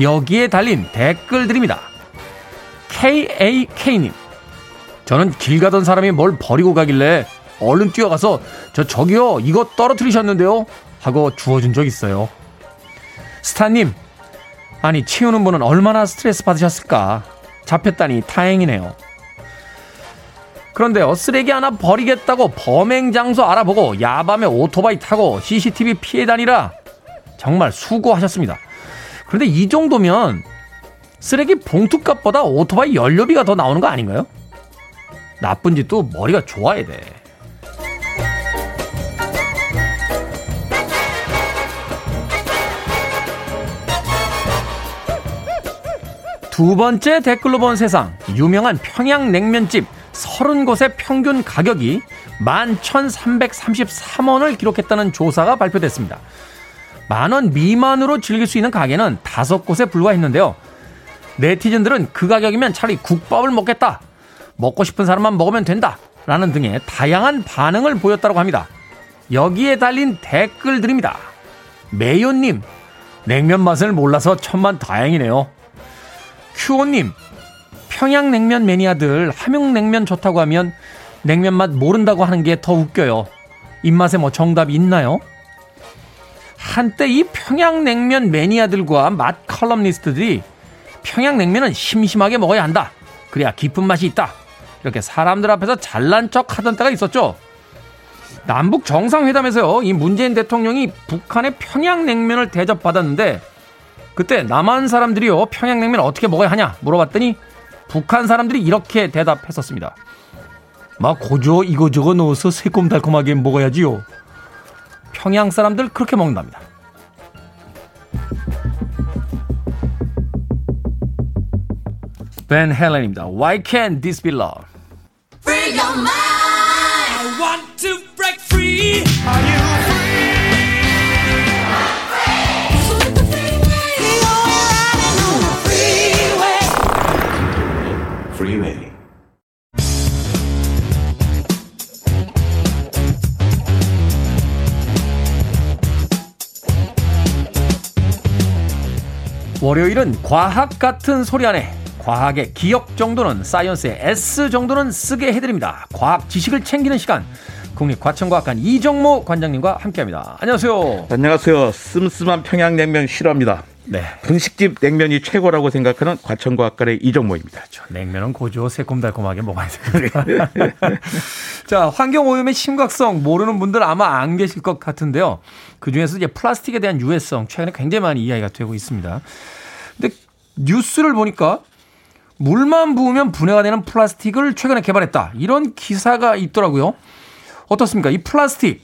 Speaker 1: 여기에 달린 댓글들입니다. KAK님. 저는 길 가던 사람이 뭘 버리고 가길래 얼른 뛰어가서 저 저기요 이거 떨어뜨리셨는데요 하고 주워준 적 있어요. 스타님 아니 치우는 분은 얼마나 스트레스 받으셨을까 잡혔다니 다행이네요. 그런데요 쓰레기 하나 버리겠다고 범행 장소 알아보고 야밤에 오토바이 타고 CCTV 피해 다니라 정말 수고하셨습니다. 그런데 이 정도면 쓰레기 봉투값보다 오토바이 연료비가 더 나오는 거 아닌가요? 나쁜 짓도 머리가 좋아야 돼. 두 번째 댓글로 본 세상. 유명한 평양 냉면집 30곳의 평균 가격이 11,333원을 기록했다는 조사가 발표됐습니다. 만원 미만으로 즐길 수 있는 가게는 다섯 곳에 불과했는데요. 네티즌들은 그 가격이면 차라리 국밥을 먹겠다. 먹고 싶은 사람만 먹으면 된다. 라는 등의 다양한 반응을 보였다고 합니다. 여기에 달린 댓글들입니다. 메요님, 냉면 맛을 몰라서 천만 다행이네요. 큐오님, 평양냉면 매니아들 함흥냉면 좋다고 하면 냉면 맛 모른다고 하는 게 더 웃겨요. 입맛에 뭐 정답이 있나요? 한때 이 평양냉면 매니아들과 맛 칼럼니스트들이 평양냉면은 심심하게 먹어야 한다. 그래야 깊은 맛이 있다. 이렇게 사람들 앞에서 잘난 척 하던 때가 있었죠. 남북 정상회담에서요, 이 문재인 대통령이 북한의 평양냉면을 대접받았는데 그때 남한 사람들이요 평양냉면 어떻게 먹어야 하냐 물어봤더니 북한 사람들이 이렇게 대답했었습니다. 막 고조 이거저거 넣어서 새콤달콤하게 먹어야지요. 평양 사람들 그렇게 먹는답니다. 벤 헬렌입니다. Why can't this be love? 월요일은 과학 같은 소리 안에 과학의 기억 정도는 사이언스의 S 정도는 쓰게 해드립니다. 과학 지식을 챙기는 시간. 국립과천과학관 이정모 관장님과 함께합니다. 안녕하세요.
Speaker 3: 안녕하세요. 씀씀한 평양냉면 싫어합니다. 네. 분식집 냉면이 최고라고 생각하는 과천과학관의 이정모입니다.
Speaker 1: 그렇죠. 냉면은 고조 새콤달콤하게 먹어야 됩니다. 자, 환경오염의 심각성 모르는 분들 아마 안 계실 것 같은데요. 그 중에서 이제 플라스틱에 대한 유해성 최근에 굉장히 많이 이야기가 되고 있습니다. 근데 뉴스를 보니까 물만 부으면 분해가 되는 플라스틱을 최근에 개발했다. 이런 기사가 있더라고요. 어떻습니까? 이 플라스틱.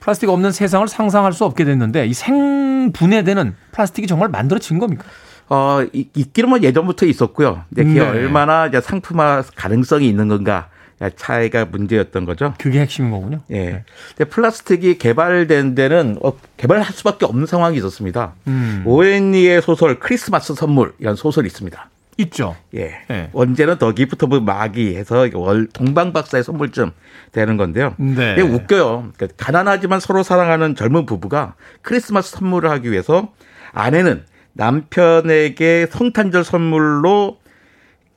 Speaker 1: 플라스틱 없는 세상을 상상할 수 없게 됐는데 이 생분해되는 플라스틱이 정말 만들어진 겁니까?
Speaker 3: 어, 있기는 뭐 예전부터 있었고요. 근데 그게 네. 얼마나 상품화 가능성이 있는 건가 차이가 문제였던 거죠.
Speaker 1: 그게 핵심인 거군요.
Speaker 3: 예. 네. 근데 플라스틱이 개발된 데는 어, 개발할 수밖에 없는 상황이 있었습니다. 음. 오 헨리의 소설 크리스마스 선물 이런 소설이 있습니다.
Speaker 1: 있죠.
Speaker 3: 예. 네. 원제는 The Gift of Magi 해서 원래 동방 박사의 선물쯤 되는 건데요. 네. 이게 웃겨요. 그러니까 가난하지만 서로 사랑하는 젊은 부부가 크리스마스 선물을 하기 위해서 아내는 남편에게 성탄절 선물로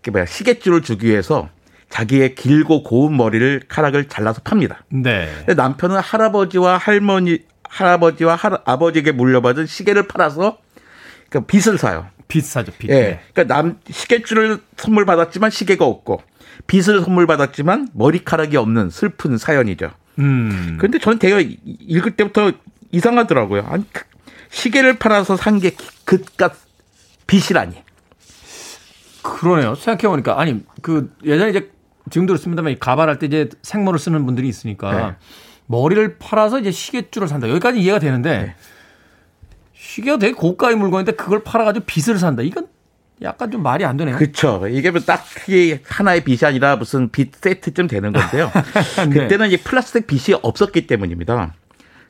Speaker 3: 이게 뭐야 시계줄을 주기 위해서 자기의 길고 고운 머리를 카락을 잘라서 팝니다. 네. 근데 남편은 할아버지와 할머니 할아버지와 할, 아버지에게 물려받은 시계를 팔아서 그 빚을 사요.
Speaker 1: 비싸죠, 빚.
Speaker 3: 예. 네. 그러니까 남 시계줄을 선물 받았지만 시계가 없고 빚을 선물 받았지만 머리카락이 없는 슬픈 사연이죠. 음. 그런데 저는 되게 읽을 때부터 이상하더라고요. 아니 그 시계를 팔아서 산 게 그깟 빚이라니.
Speaker 1: 그러네요. 생각해 보니까 아니 그 예전에 이제 지금도 그렇습니다만 가발할 때 이제 생모를 쓰는 분들이 있으니까 네. 머리를 팔아서 이제 시계줄을 산다. 여기까지 이해가 되는데 네. 시계가 되게 고가의 물건인데 그걸 팔아가지고 빚을 산다. 이건 약간 좀 말이 안 되네요.
Speaker 3: 그렇죠. 이게 뭐 딱히 하나의 빚이 아니라 무슨 빚 세트쯤 되는 건데요. 네. 그때는 이 플라스틱 빚이 없었기 때문입니다.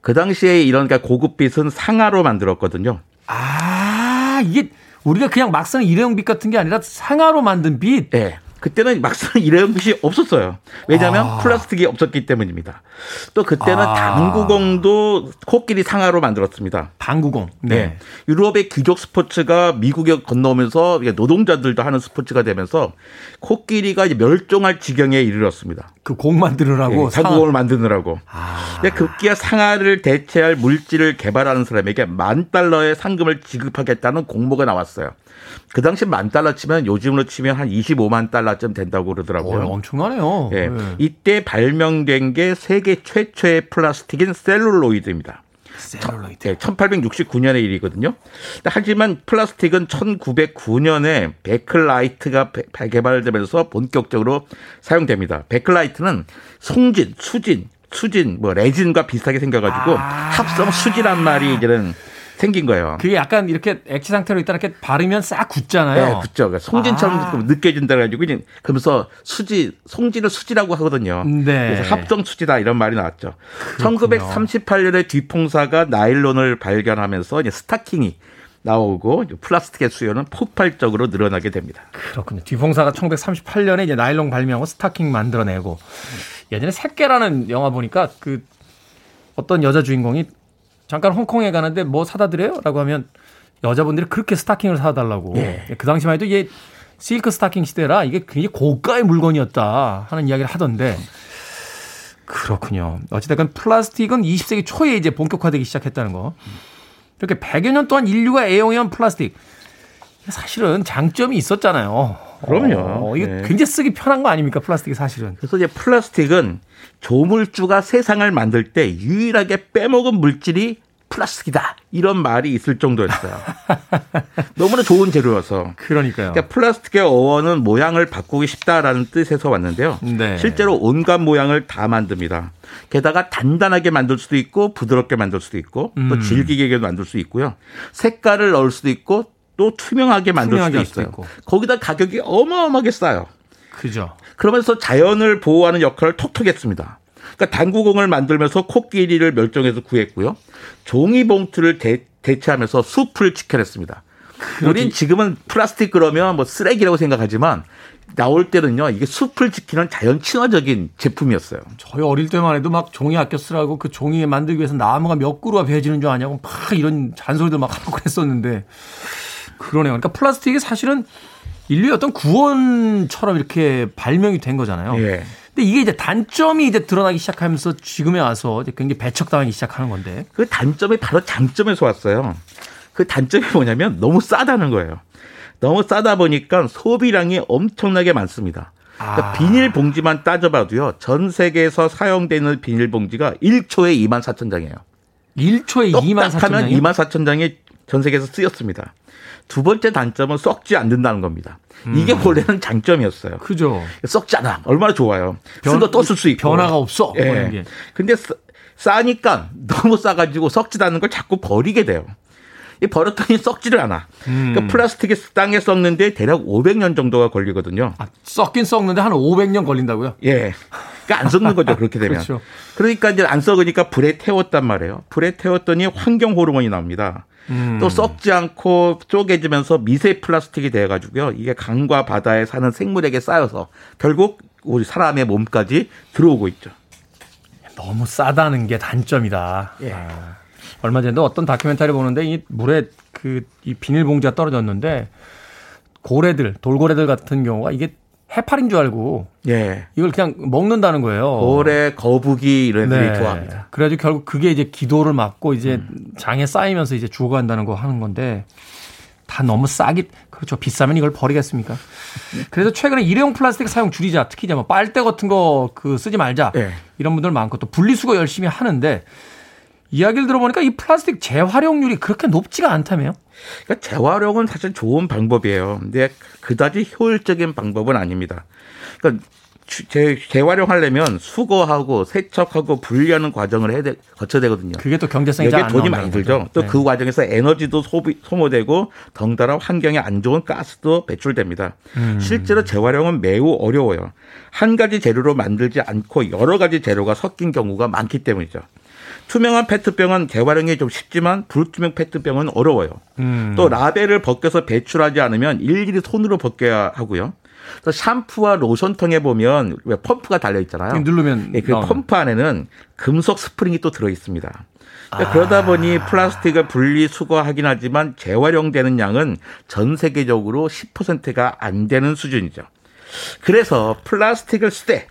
Speaker 3: 그 당시에 이런 그러니까 고급 빚은 상하로 만들었거든요.
Speaker 1: 아, 이게 우리가 그냥 막 쓰는 일회용 빚 같은 게 아니라 상하로 만든 빚.
Speaker 3: 네. 그때는 막상 일회용 빚이 없었어요. 왜냐하면 아. 플라스틱이 없었기 때문입니다. 또 그때는 아. 당구공도 코끼리 상하로 만들었습니다.
Speaker 1: 당구공. 네. 네.
Speaker 3: 유럽의 귀족 스포츠가 미국에 건너오면서 노동자들도 하는 스포츠가 되면서 코끼리가 멸종할 지경에 이르렀습니다.
Speaker 1: 그곡 만드느라고
Speaker 3: 네, 자구공을 만드느라고. 아. 급기야 상아를 대체할 물질을 개발하는 사람에게 만 달러의 상금을 지급하겠다는 공모가 나왔어요. 그 당시 만 달러 치면 요즘으로 치면 한 25만 달러쯤 된다고 그러더라고요.
Speaker 1: 오, 엄청나네요.
Speaker 3: 예. 네. 이때 발명된 게 세계 최초의 플라스틱인 셀룰로이드입니다. 셀룰로이드. 네, 1869년의 일이거든요. 하지만 플라스틱은 1909년에 베이클라이트가 개발되면서 본격적으로 사용됩니다. 베클라이트는 송진, 수진, 수진, 뭐 레진과 비슷하게 생겨가지고 아~ 합성 수지란 말이 이제는 생긴 거예요.
Speaker 1: 그게 약간 이렇게 액체 상태로 있다 이렇게 바르면 싹 굳잖아요.
Speaker 3: 네, 굳죠. 그러니까 송진처럼 아. 느껴진다 가지고 그러면서 수지, 송진을 수지라고 하거든요. 네. 그래서 합성 수지다 이런 말이 나왔죠. 그렇군요. 1938년에 뒤풍사가 나일론을 발견하면서 이제 스타킹이 나오고 플라스틱의 수요는 폭발적으로 늘어나게 됩니다.
Speaker 1: 그렇군요. 뒤풍사가 1938년에 이제 나일론 발명하고 스타킹 만들어내고 예전에 새끼라는 영화 보니까 그 어떤 여자 주인공이 잠깐 홍콩에 가는데 뭐 사다 드려요? 라고 하면 여자분들이 그렇게 스타킹을 사달라고. 네. 그 당시만 해도 이게 실크 스타킹 시대라 이게 굉장히 고가의 물건이었다 하는 이야기를 하던데 그렇군요. 어찌됐건 플라스틱은 20세기 초에 이제 본격화되기 시작했다는 거. 이렇게 100여 년 동안 인류가 애용해온 플라스틱. 사실은 장점이 있었잖아요.
Speaker 3: 그럼요.
Speaker 1: 어, 이게 네. 굉장히 쓰기 편한 거 아닙니까? 플라스틱이 사실은.
Speaker 3: 그래서 이제 플라스틱은 조물주가 세상을 만들 때 유일하게 빼먹은 물질이 플라스틱이다. 이런 말이 있을 정도였어요. 너무나 좋은 재료여서.
Speaker 1: 그러니까요.
Speaker 3: 그러니까 플라스틱의 어원은 모양을 바꾸기 쉽다라는 뜻에서 왔는데요. 네. 실제로 온갖 모양을 다 만듭니다. 게다가 단단하게 만들 수도 있고 부드럽게 만들 수도 있고 또 음. 질기게 만들 수 있고요. 색깔을 넣을 수도 있고 또 투명하게 만들 투명하게 수도 있어요. 거기다 가격이 어마어마하게 싸요.
Speaker 1: 그죠.
Speaker 3: 그러면서 자연을 보호하는 역할을 톡톡 했습니다. 그러니까 당구공을 만들면서 코끼리를 멸종해서 구했고요. 종이봉투를 대, 대체하면서 숲을 지켜냈습니다. 우린 지금은 플라스틱 그러면 뭐 쓰레기라고 생각하지만 나올 때는요 이게 숲을 지키는 자연 친화적인 제품이었어요.
Speaker 1: 저희 어릴 때만 해도 막 종이 아껴 쓰라고 그 종이 만들기 위해서 나무가 몇 그루가 베어지는 줄 아냐고 막 이런 잔소리들 막 하고 그랬었는데 그러네요. 그러니까 플라스틱이 사실은 인류의 어떤 구원처럼 이렇게 발명이 된 거잖아요. 예. 근데 이게 이제 단점이 이제 드러나기 시작하면서 지금에 와서 이제 굉장히 배척당하기 시작하는 건데.
Speaker 3: 그 단점이 바로 장점에서 왔어요. 그 단점이 뭐냐면 너무 싸다는 거예요. 너무 싸다 보니까 소비량이 엄청나게 많습니다. 그러니까 아. 비닐 봉지만 따져봐도요. 전 세계에서 사용되는 비닐 봉지가 1초에 2만 4천 장이에요.
Speaker 1: 1초에 2만 4천 장이
Speaker 3: 2만 4천 장이 전 세계에서 쓰였습니다. 두 번째 단점은 썩지 않는다는 겁니다. 음. 이게 원래는 장점이었어요.
Speaker 1: 그죠.
Speaker 3: 썩지 않아. 얼마나 좋아요. 쓴거 또쓸 수 있고.
Speaker 1: 변화가 없어.
Speaker 3: 예. 뭐 근데 싸니까 너무 싸가지고 썩지도 않는 걸 자꾸 버리게 돼요. 이 버렸더니 썩지를 않아. 음. 그러니까 플라스틱이 땅에 썩는데 대략 500년 정도가 걸리거든요.
Speaker 1: 아, 썩긴 썩는데 한 500년 걸린다고요?
Speaker 3: 예. 그러니까 안 썩는 거죠. 그렇게 되면. 그렇죠. 그러니까 이제 안 썩으니까 불에 태웠단 말이에요. 불에 태웠더니 환경 호르몬이 나옵니다. 음. 또 썩지 않고 쪼개지면서 미세 플라스틱이 돼가지고요. 이게 강과 바다에 사는 생물에게 쌓여서 결국 우리 사람의 몸까지 들어오고 있죠.
Speaker 1: 너무 싸다는 게 단점이다. 예. 아. 얼마 전에도 어떤 다큐멘터리 보는데 이 물에 그 이 비닐봉지가 떨어졌는데 고래들, 돌고래들 같은 경우가 이게 해파리인 줄 알고 예. 이걸 그냥 먹는다는 거예요.
Speaker 3: 고래, 거북이 이런 애들이 네. 좋아합니다.
Speaker 1: 그래가지고 결국 그게 이제 기도를 막고 이제 음. 장에 쌓이면서 이제 죽어간다는 거 하는 건데 다 너무 싸기 그렇죠 비싸면 이걸 버리겠습니까? 그래서 최근에 일회용 플라스틱 사용 줄이자 특히 이제 뭐 빨대 같은 거 그 쓰지 말자 예. 이런 분들 많고 또 분리수거 열심히 하는데 이야기를 들어보니까 이 플라스틱 재활용률이 그렇게 높지가 않다며요?
Speaker 3: 그러니까 재활용은 사실 좋은 방법이에요. 근데 그다지 효율적인 방법은 아닙니다. 그러니까 재, 재활용하려면 수거하고 세척하고 분리하는 과정을 해야 돼, 거쳐야 되거든요.
Speaker 1: 그게 또 경제성이
Speaker 3: 잘 돈이 많이 들죠. 또그 네. 과정에서 에너지도 소비, 소모되고 덩달아 환경에 안 좋은 가스도 배출됩니다. 음. 실제로 재활용은 매우 어려워요. 한 가지 재료로 만들지 않고 여러 가지 재료가 섞인 경우가 많기 때문이죠. 투명한 페트병은 재활용이 좀 쉽지만 불투명 페트병은 어려워요. 음. 또 라벨을 벗겨서 배출하지 않으면 일일이 손으로 벗겨야 하고요. 또 샴푸와 로션통에 보면 왜 펌프가 달려 있잖아요.
Speaker 1: 누르면
Speaker 3: 네, 그 나오는. 펌프 안에는 금속 스프링이 또 들어 있습니다. 그러니까 아. 그러다 보니 플라스틱을 분리 수거하긴 하지만 재활용되는 양은 전 세계적으로 10%가 안 되는 수준이죠. 그래서 플라스틱을 쓰되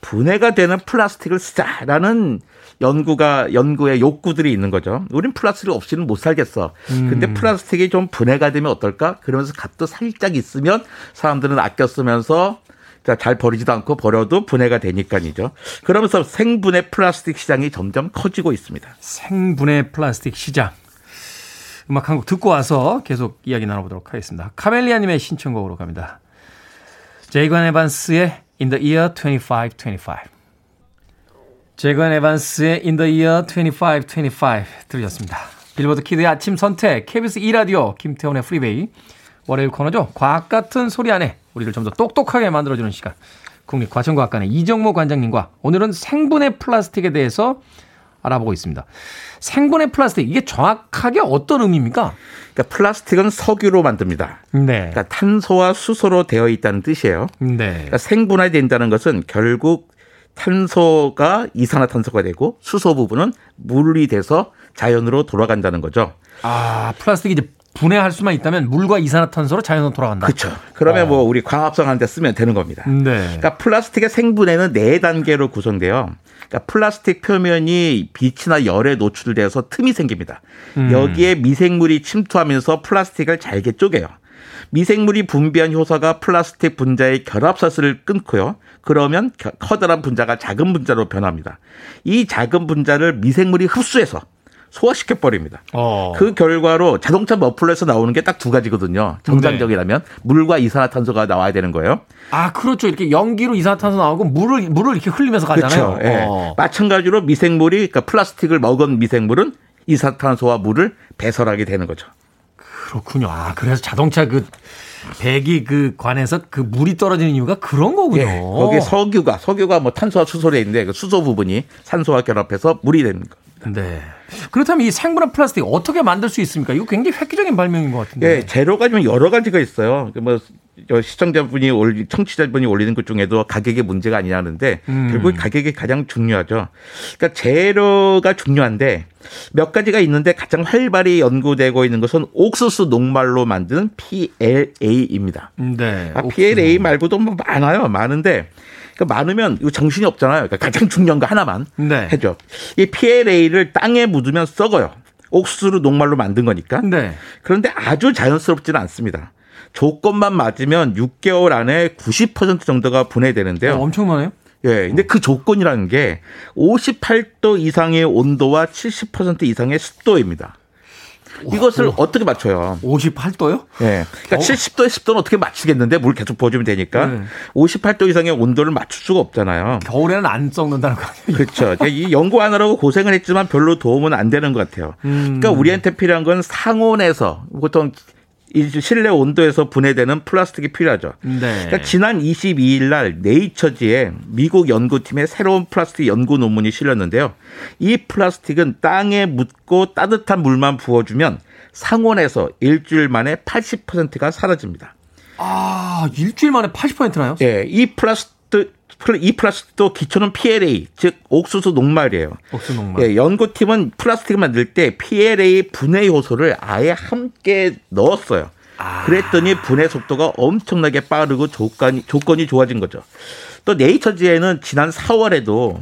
Speaker 3: 분해가 되는 플라스틱을 쓰자라는 연구가 연구의 욕구들이 있는 거죠. 우린 플라스틱 없이는 못 살겠어. 근데 음. 플라스틱이 좀 분해가 되면 어떨까? 그러면서 값도 살짝 있으면 사람들은 아껴 쓰면서 잘 버리지도 않고 버려도 분해가 되니까이죠. 그러면서 생분해 플라스틱 시장이 점점 커지고 있습니다.
Speaker 1: 생분해 플라스틱 시장. 음악 한 곡 듣고 와서 계속 이야기 나눠보도록 하겠습니다. 카멜리아님의 신청곡으로 갑니다. 제이거 앤 에반스의 In the Year 2525. 제이거 앤 에반스의 In the Year 2525 들으셨습니다. 빌보드 키드의 아침 선택, KBS 2라디오, 김태훈의 프리웨이, 월요일 코너죠. 과학 같은 소리 안에 우리를 좀 더 똑똑하게 만들어주는 시간. 국립과천과학관의 이정모 관장님과 오늘은 생분해 플라스틱에 대해서 알아보고 있습니다. 생분해 플라스틱 이게 정확하게 어떤 의미입니까?
Speaker 3: 그러니까 플라스틱은 석유로 만듭니다. 네. 그러니까 탄소와 수소로 되어 있다는 뜻이에요. 네. 그러니까 생분해된다는 것은 결국 탄소가 이산화탄소가 되고 수소 부분은 물이 돼서 자연으로 돌아간다는 거죠.
Speaker 1: 아, 플라스틱이 이제 분해할 수만 있다면 물과 이산화탄소로 자연으로 돌아간다.
Speaker 3: 그렇죠. 그러면 어. 뭐 우리 광합성한테 쓰면 되는 겁니다. 네. 그러니까 플라스틱의 생분해는 네 단계로 구성돼요. 그러니까 플라스틱 표면이 빛이나 열에 노출돼서 틈이 생깁니다. 음. 여기에 미생물이 침투하면서 플라스틱을 잘게 쪼개요. 미생물이 분비한 효소가 플라스틱 분자의 결합사슬을 끊고요. 그러면 커다란 분자가 작은 분자로 변합니다. 이 작은 분자를 미생물이 흡수해서 소화시켜 버립니다. 어. 그 결과로 자동차 머플러에서 나오는 게 딱 두 가지거든요. 정상적이라면 네. 물과 이산화탄소가 나와야 되는 거예요.
Speaker 1: 아 그렇죠. 이렇게 연기로 이산화탄소 나오고 물을 물을 이렇게 흘리면서 가잖아요.
Speaker 3: 그렇죠. 네. 어. 마찬가지로 미생물이 그러니까 플라스틱을 먹은 미생물은 이산화탄소와 물을 배설하게 되는 거죠.
Speaker 1: 그렇군요. 아 그래서 자동차 그 배기 그 관에서 그 물이 떨어지는 이유가 그런 거군요. 예,
Speaker 3: 거기 석유가 석유가 뭐 탄소와 수소에 있는데 그 수소 부분이 산소와 결합해서 물이 되는 거.
Speaker 1: 네. 그렇다면 이 생분해 플라스틱 어떻게 만들 수 있습니까? 이거 굉장히 획기적인 발명인 것 같은데.
Speaker 3: 예, 재료가 좀 여러 가지가 있어요. 그뭐 시청자분이 올리, 청취자분이 올리는 것 중에도 가격의 문제가 아니라는데 음. 결국 가격이 가장 중요하죠. 그러니까 재료가 중요한데 몇 가지가 있는데 가장 활발히 연구되고 있는 것은 옥수수 녹말로 만든 PLA입니다. 네. 아, PLA 말고도 뭐 많아요. 많은데 그러니까 많으면 이거 정신이 없잖아요. 그러니까 가장 중요한 거 하나만 네. 해줘. 이 PLA를 땅에 묻으면 썩어요. 옥수수 녹말로 만든 거니까. 네. 그런데 아주 자연스럽지는 않습니다. 조건만 맞으면 6개월 안에 90% 정도가 분해되는데요.
Speaker 1: 어, 엄청나네요.
Speaker 3: 예. 근데 그 조건이라는 게 58도 이상의 온도와 70% 이상의 습도입니다. 이것을 와, 어떻게 맞춰요?
Speaker 1: 58도요?
Speaker 3: 네. 그러니까 어. 70도에 10도는 어떻게 맞추겠는데 물 계속 부어주면 되니까 네. 58도 이상의 온도를 맞출 수가 없잖아요.
Speaker 1: 겨울에는 안 썩는다는 거 아니에요?
Speaker 3: 그렇죠. 이 연구하느라고 고생을 했지만 별로 도움은 안 되는 것 같아요. 음. 그러니까 우리한테 필요한 건 상온에서 보통 이 실내 온도에서 분해되는 플라스틱이 필요하죠. 네. 그러니까 지난 22일 날 네이처지에 미국 연구팀의 새로운 플라스틱 연구 논문이 실렸는데요. 이 플라스틱은 땅에 묻고 따뜻한 물만 부어주면 상온에서 일주일 만에 80%가 사라집니다.
Speaker 1: 아, 일주일 만에 80%나요?
Speaker 3: 예, 이 플라스틱 이 플라스틱도 기초는 PLA, 즉 옥수수 녹말이에요.
Speaker 1: 옥수수 녹말.
Speaker 3: 예, 연구팀은 플라스틱을 만들 때 PLA 분해 요소를 아예 함께 넣었어요. 아. 그랬더니 분해 속도가 엄청나게 빠르고 조건이, 조건이 좋아진 거죠. 또 네이처지에는 지난 4월에도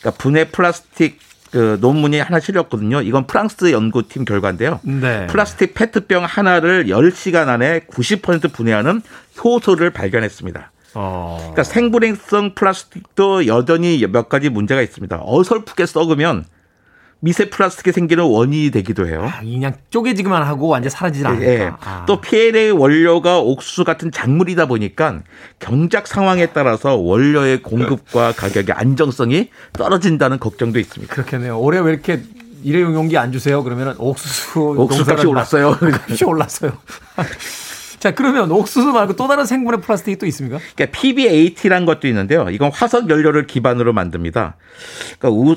Speaker 3: 그러니까 분해 플라스틱 그 논문이 하나 실렸거든요. 이건 프랑스 연구팀 결과인데요. 네. 플라스틱 페트병 하나를 10시간 안에 90% 분해하는 효소를 발견했습니다. 어. 그러니까 생분해성 플라스틱도 여전히 몇 가지 문제가 있습니다. 어설프게 썩으면 미세 플라스틱이 생기는 원인이 되기도 해요.
Speaker 1: 아, 그냥 쪼개지기만 하고 완전 사라지지 않을까. 예.
Speaker 3: 아. 또 PLA 원료가 옥수수 같은 작물이다 보니까 경작 상황에 따라서 원료의 공급과 가격의 안정성이 떨어진다는 걱정도 있습니다.
Speaker 1: 그렇겠네요. 올해 왜 이렇게 일회용 용기 안 주세요? 그러면 옥수수
Speaker 3: 옥수수 값이 올랐어요.
Speaker 1: 값이 올랐어요. 자, 그러면 옥수수 말고 또 다른 생분해 플라스틱이 또 있습니까?
Speaker 3: 그러니까 PBAT라는 것도 있는데요. 이건 화석 연료를 기반으로 만듭니다. 그러니까 우,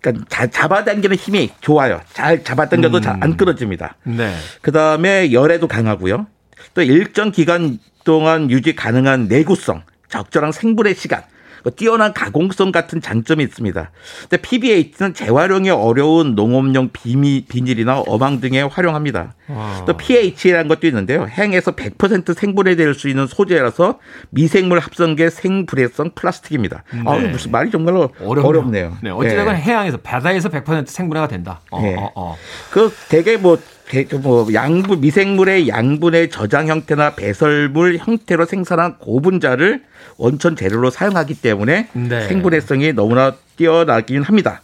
Speaker 3: 그러니까 잡아당기는 힘이 좋아요. 잘 잡아당겨도 음. 잘안 끊어집니다. 네. 그 다음에 열에도 강하고요. 또 일정 기간 동안 유지 가능한 내구성, 적절한 생분해 시간, 그 뛰어난 가공성 같은 장점이 있습니다. 근데 PBH는 재활용이 어려운 농업용 비미, 비닐이나 어망 등에 활용합니다. 와. 또 pH라는 것도 있는데요. 행에서 100% 생분해될 수 있는 소재라서 미생물 합성계 생불해성 플라스틱입니다. 네. 아, 무슨 말이 정말 어렵네요. 어렵네요.
Speaker 1: 네, 어찌되건 네. 해양에서 바다에서 100% 생분해가 된다. 어, 네. 어,
Speaker 3: 어. 그 되게 뭐그 뭐 양분 미생물의 양분의 저장 형태나 배설물 형태로 생산한 고분자를 원천 재료로 사용하기 때문에 네. 생분해성이 너무나 뛰어나긴 합니다.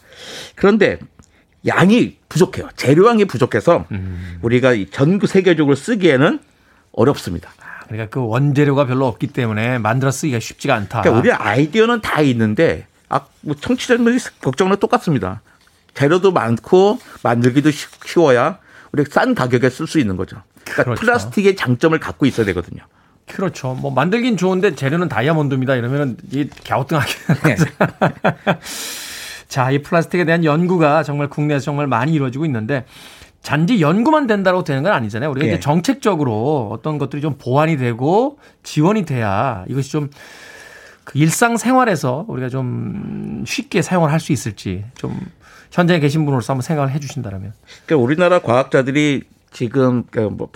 Speaker 3: 그런데 양이 부족해요. 재료양이 부족해서 음. 우리가 전 세계적으로 쓰기에는 어렵습니다.
Speaker 1: 아, 그러니까 그 원재료가 별로 없기 때문에 만들어 쓰기가 쉽지가 않다.
Speaker 3: 그러니까 우리 아이디어는 다 있는데 아, 뭐 청취자들이 걱정은 똑같습니다. 재료도 많고 만들기도 쉬워야 우리가 싼 가격에 쓸 수 있는 거죠. 그러니까 그렇죠. 플라스틱의 장점을 갖고 있어야 되거든요.
Speaker 1: 그렇죠. 뭐 만들긴 좋은데 재료는 다이아몬드입니다. 이러면은 이 갸우뚱하게. 네. 자, 이 플라스틱에 대한 연구가 정말 국내에서 정말 많이 이루어지고 있는데 잔디 연구만 된다고 되는 건 아니잖아요. 우리가 네. 이제 정책적으로 어떤 것들이 좀 보완이 되고 지원이 돼야 이것이 좀그 일상 생활에서 우리가 좀 쉽게 사용을 할 수 있을지 좀 현장에 계신 분으로서 한번 생각을 해 주신다면.
Speaker 3: 그러니까 우리나라 과학자들이 지금 그뭐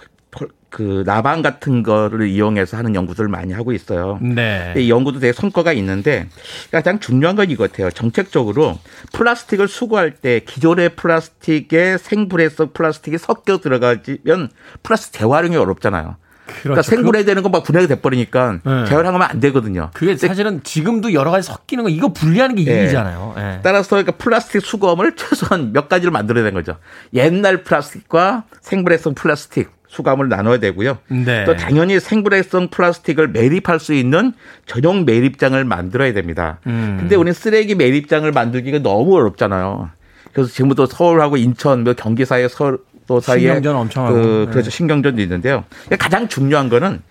Speaker 3: 그 나방 같은 거를 이용해서 하는 연구들을 많이 하고 있어요. 네. 이 연구도 되게 성과가 있는데 가장 중요한 건 이거 같아요. 정책적으로 플라스틱을 수거할 때 기존의 플라스틱에 생분해성 플라스틱이 섞여 들어가면 플라스틱 재활용이 어렵잖아요. 그러니까 그렇죠. 그러니까 생분해 되는 건 막 분해가 돼버리니까 네. 재활용하면 안 되거든요.
Speaker 1: 그게 사실은 지금도 여러 가지 섞이는 거 이거 분리하는 게 네. 일이잖아요. 네.
Speaker 3: 따라서 그러니까 플라스틱 수거함을 최소한 몇 가지를 만들어야 되는 거죠. 옛날 플라스틱과 생분해성 플라스틱 수거함을 나눠야 되고요. 네. 또 당연히 생분해성 플라스틱을 매립할 수 있는 전용 매립장을 만들어야 됩니다. 음. 근데 우리 쓰레기 매립장을 만들기가 너무 어렵잖아요. 그래서 지금부터 서울하고 인천, 뭐 경기 사이에 서울 또 사이에
Speaker 1: 신경전 엄청 그,
Speaker 3: 하고. 그렇죠. 네. 신경전도 있는데요. 가장 중요한 거는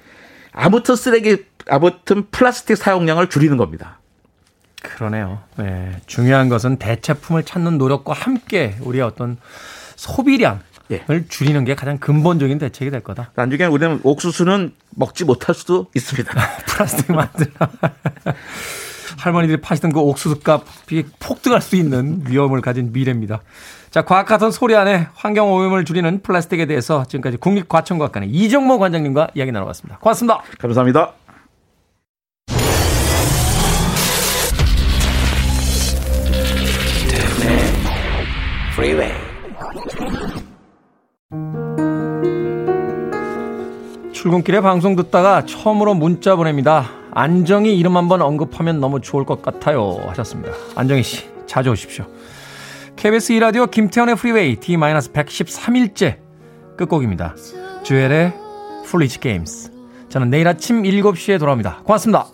Speaker 3: 아무튼 쓰레기 아무튼 플라스틱 사용량을 줄이는 겁니다.
Speaker 1: 그러네요. 네. 중요한 것은 대체품을 찾는 노력과 함께 우리의 어떤 소비량을 예. 줄이는 게 가장 근본적인 대책이 될 거다.
Speaker 3: 나중에 우리는 옥수수는 먹지 못할 수도 있습니다.
Speaker 1: 플라스틱 만들어. 할머니들이 파시던 그 옥수수 값이 폭등할 수 있는 위험을 가진 미래입니다. 자, 과학 같은 소리 안에 환경 오염을 줄이는 플라스틱에 대해서 지금까지 국립과천과학관의 이정모 관장님과 이야기 나눠봤습니다. 고맙습니다.
Speaker 3: 감사합니다.
Speaker 1: 출근길에 방송 듣다가 처음으로 문자 보냅니다. 안정이 이름 한번 언급하면 너무 좋을 것 같아요. 하셨습니다. 안정희 씨, 자주 오십시오. KBS 2라디오 김태현의 프리웨이 D-113일째 끝곡입니다. Jewel의 Foolish Games. 저는 내일 아침 7시에 돌아옵니다. 고맙습니다.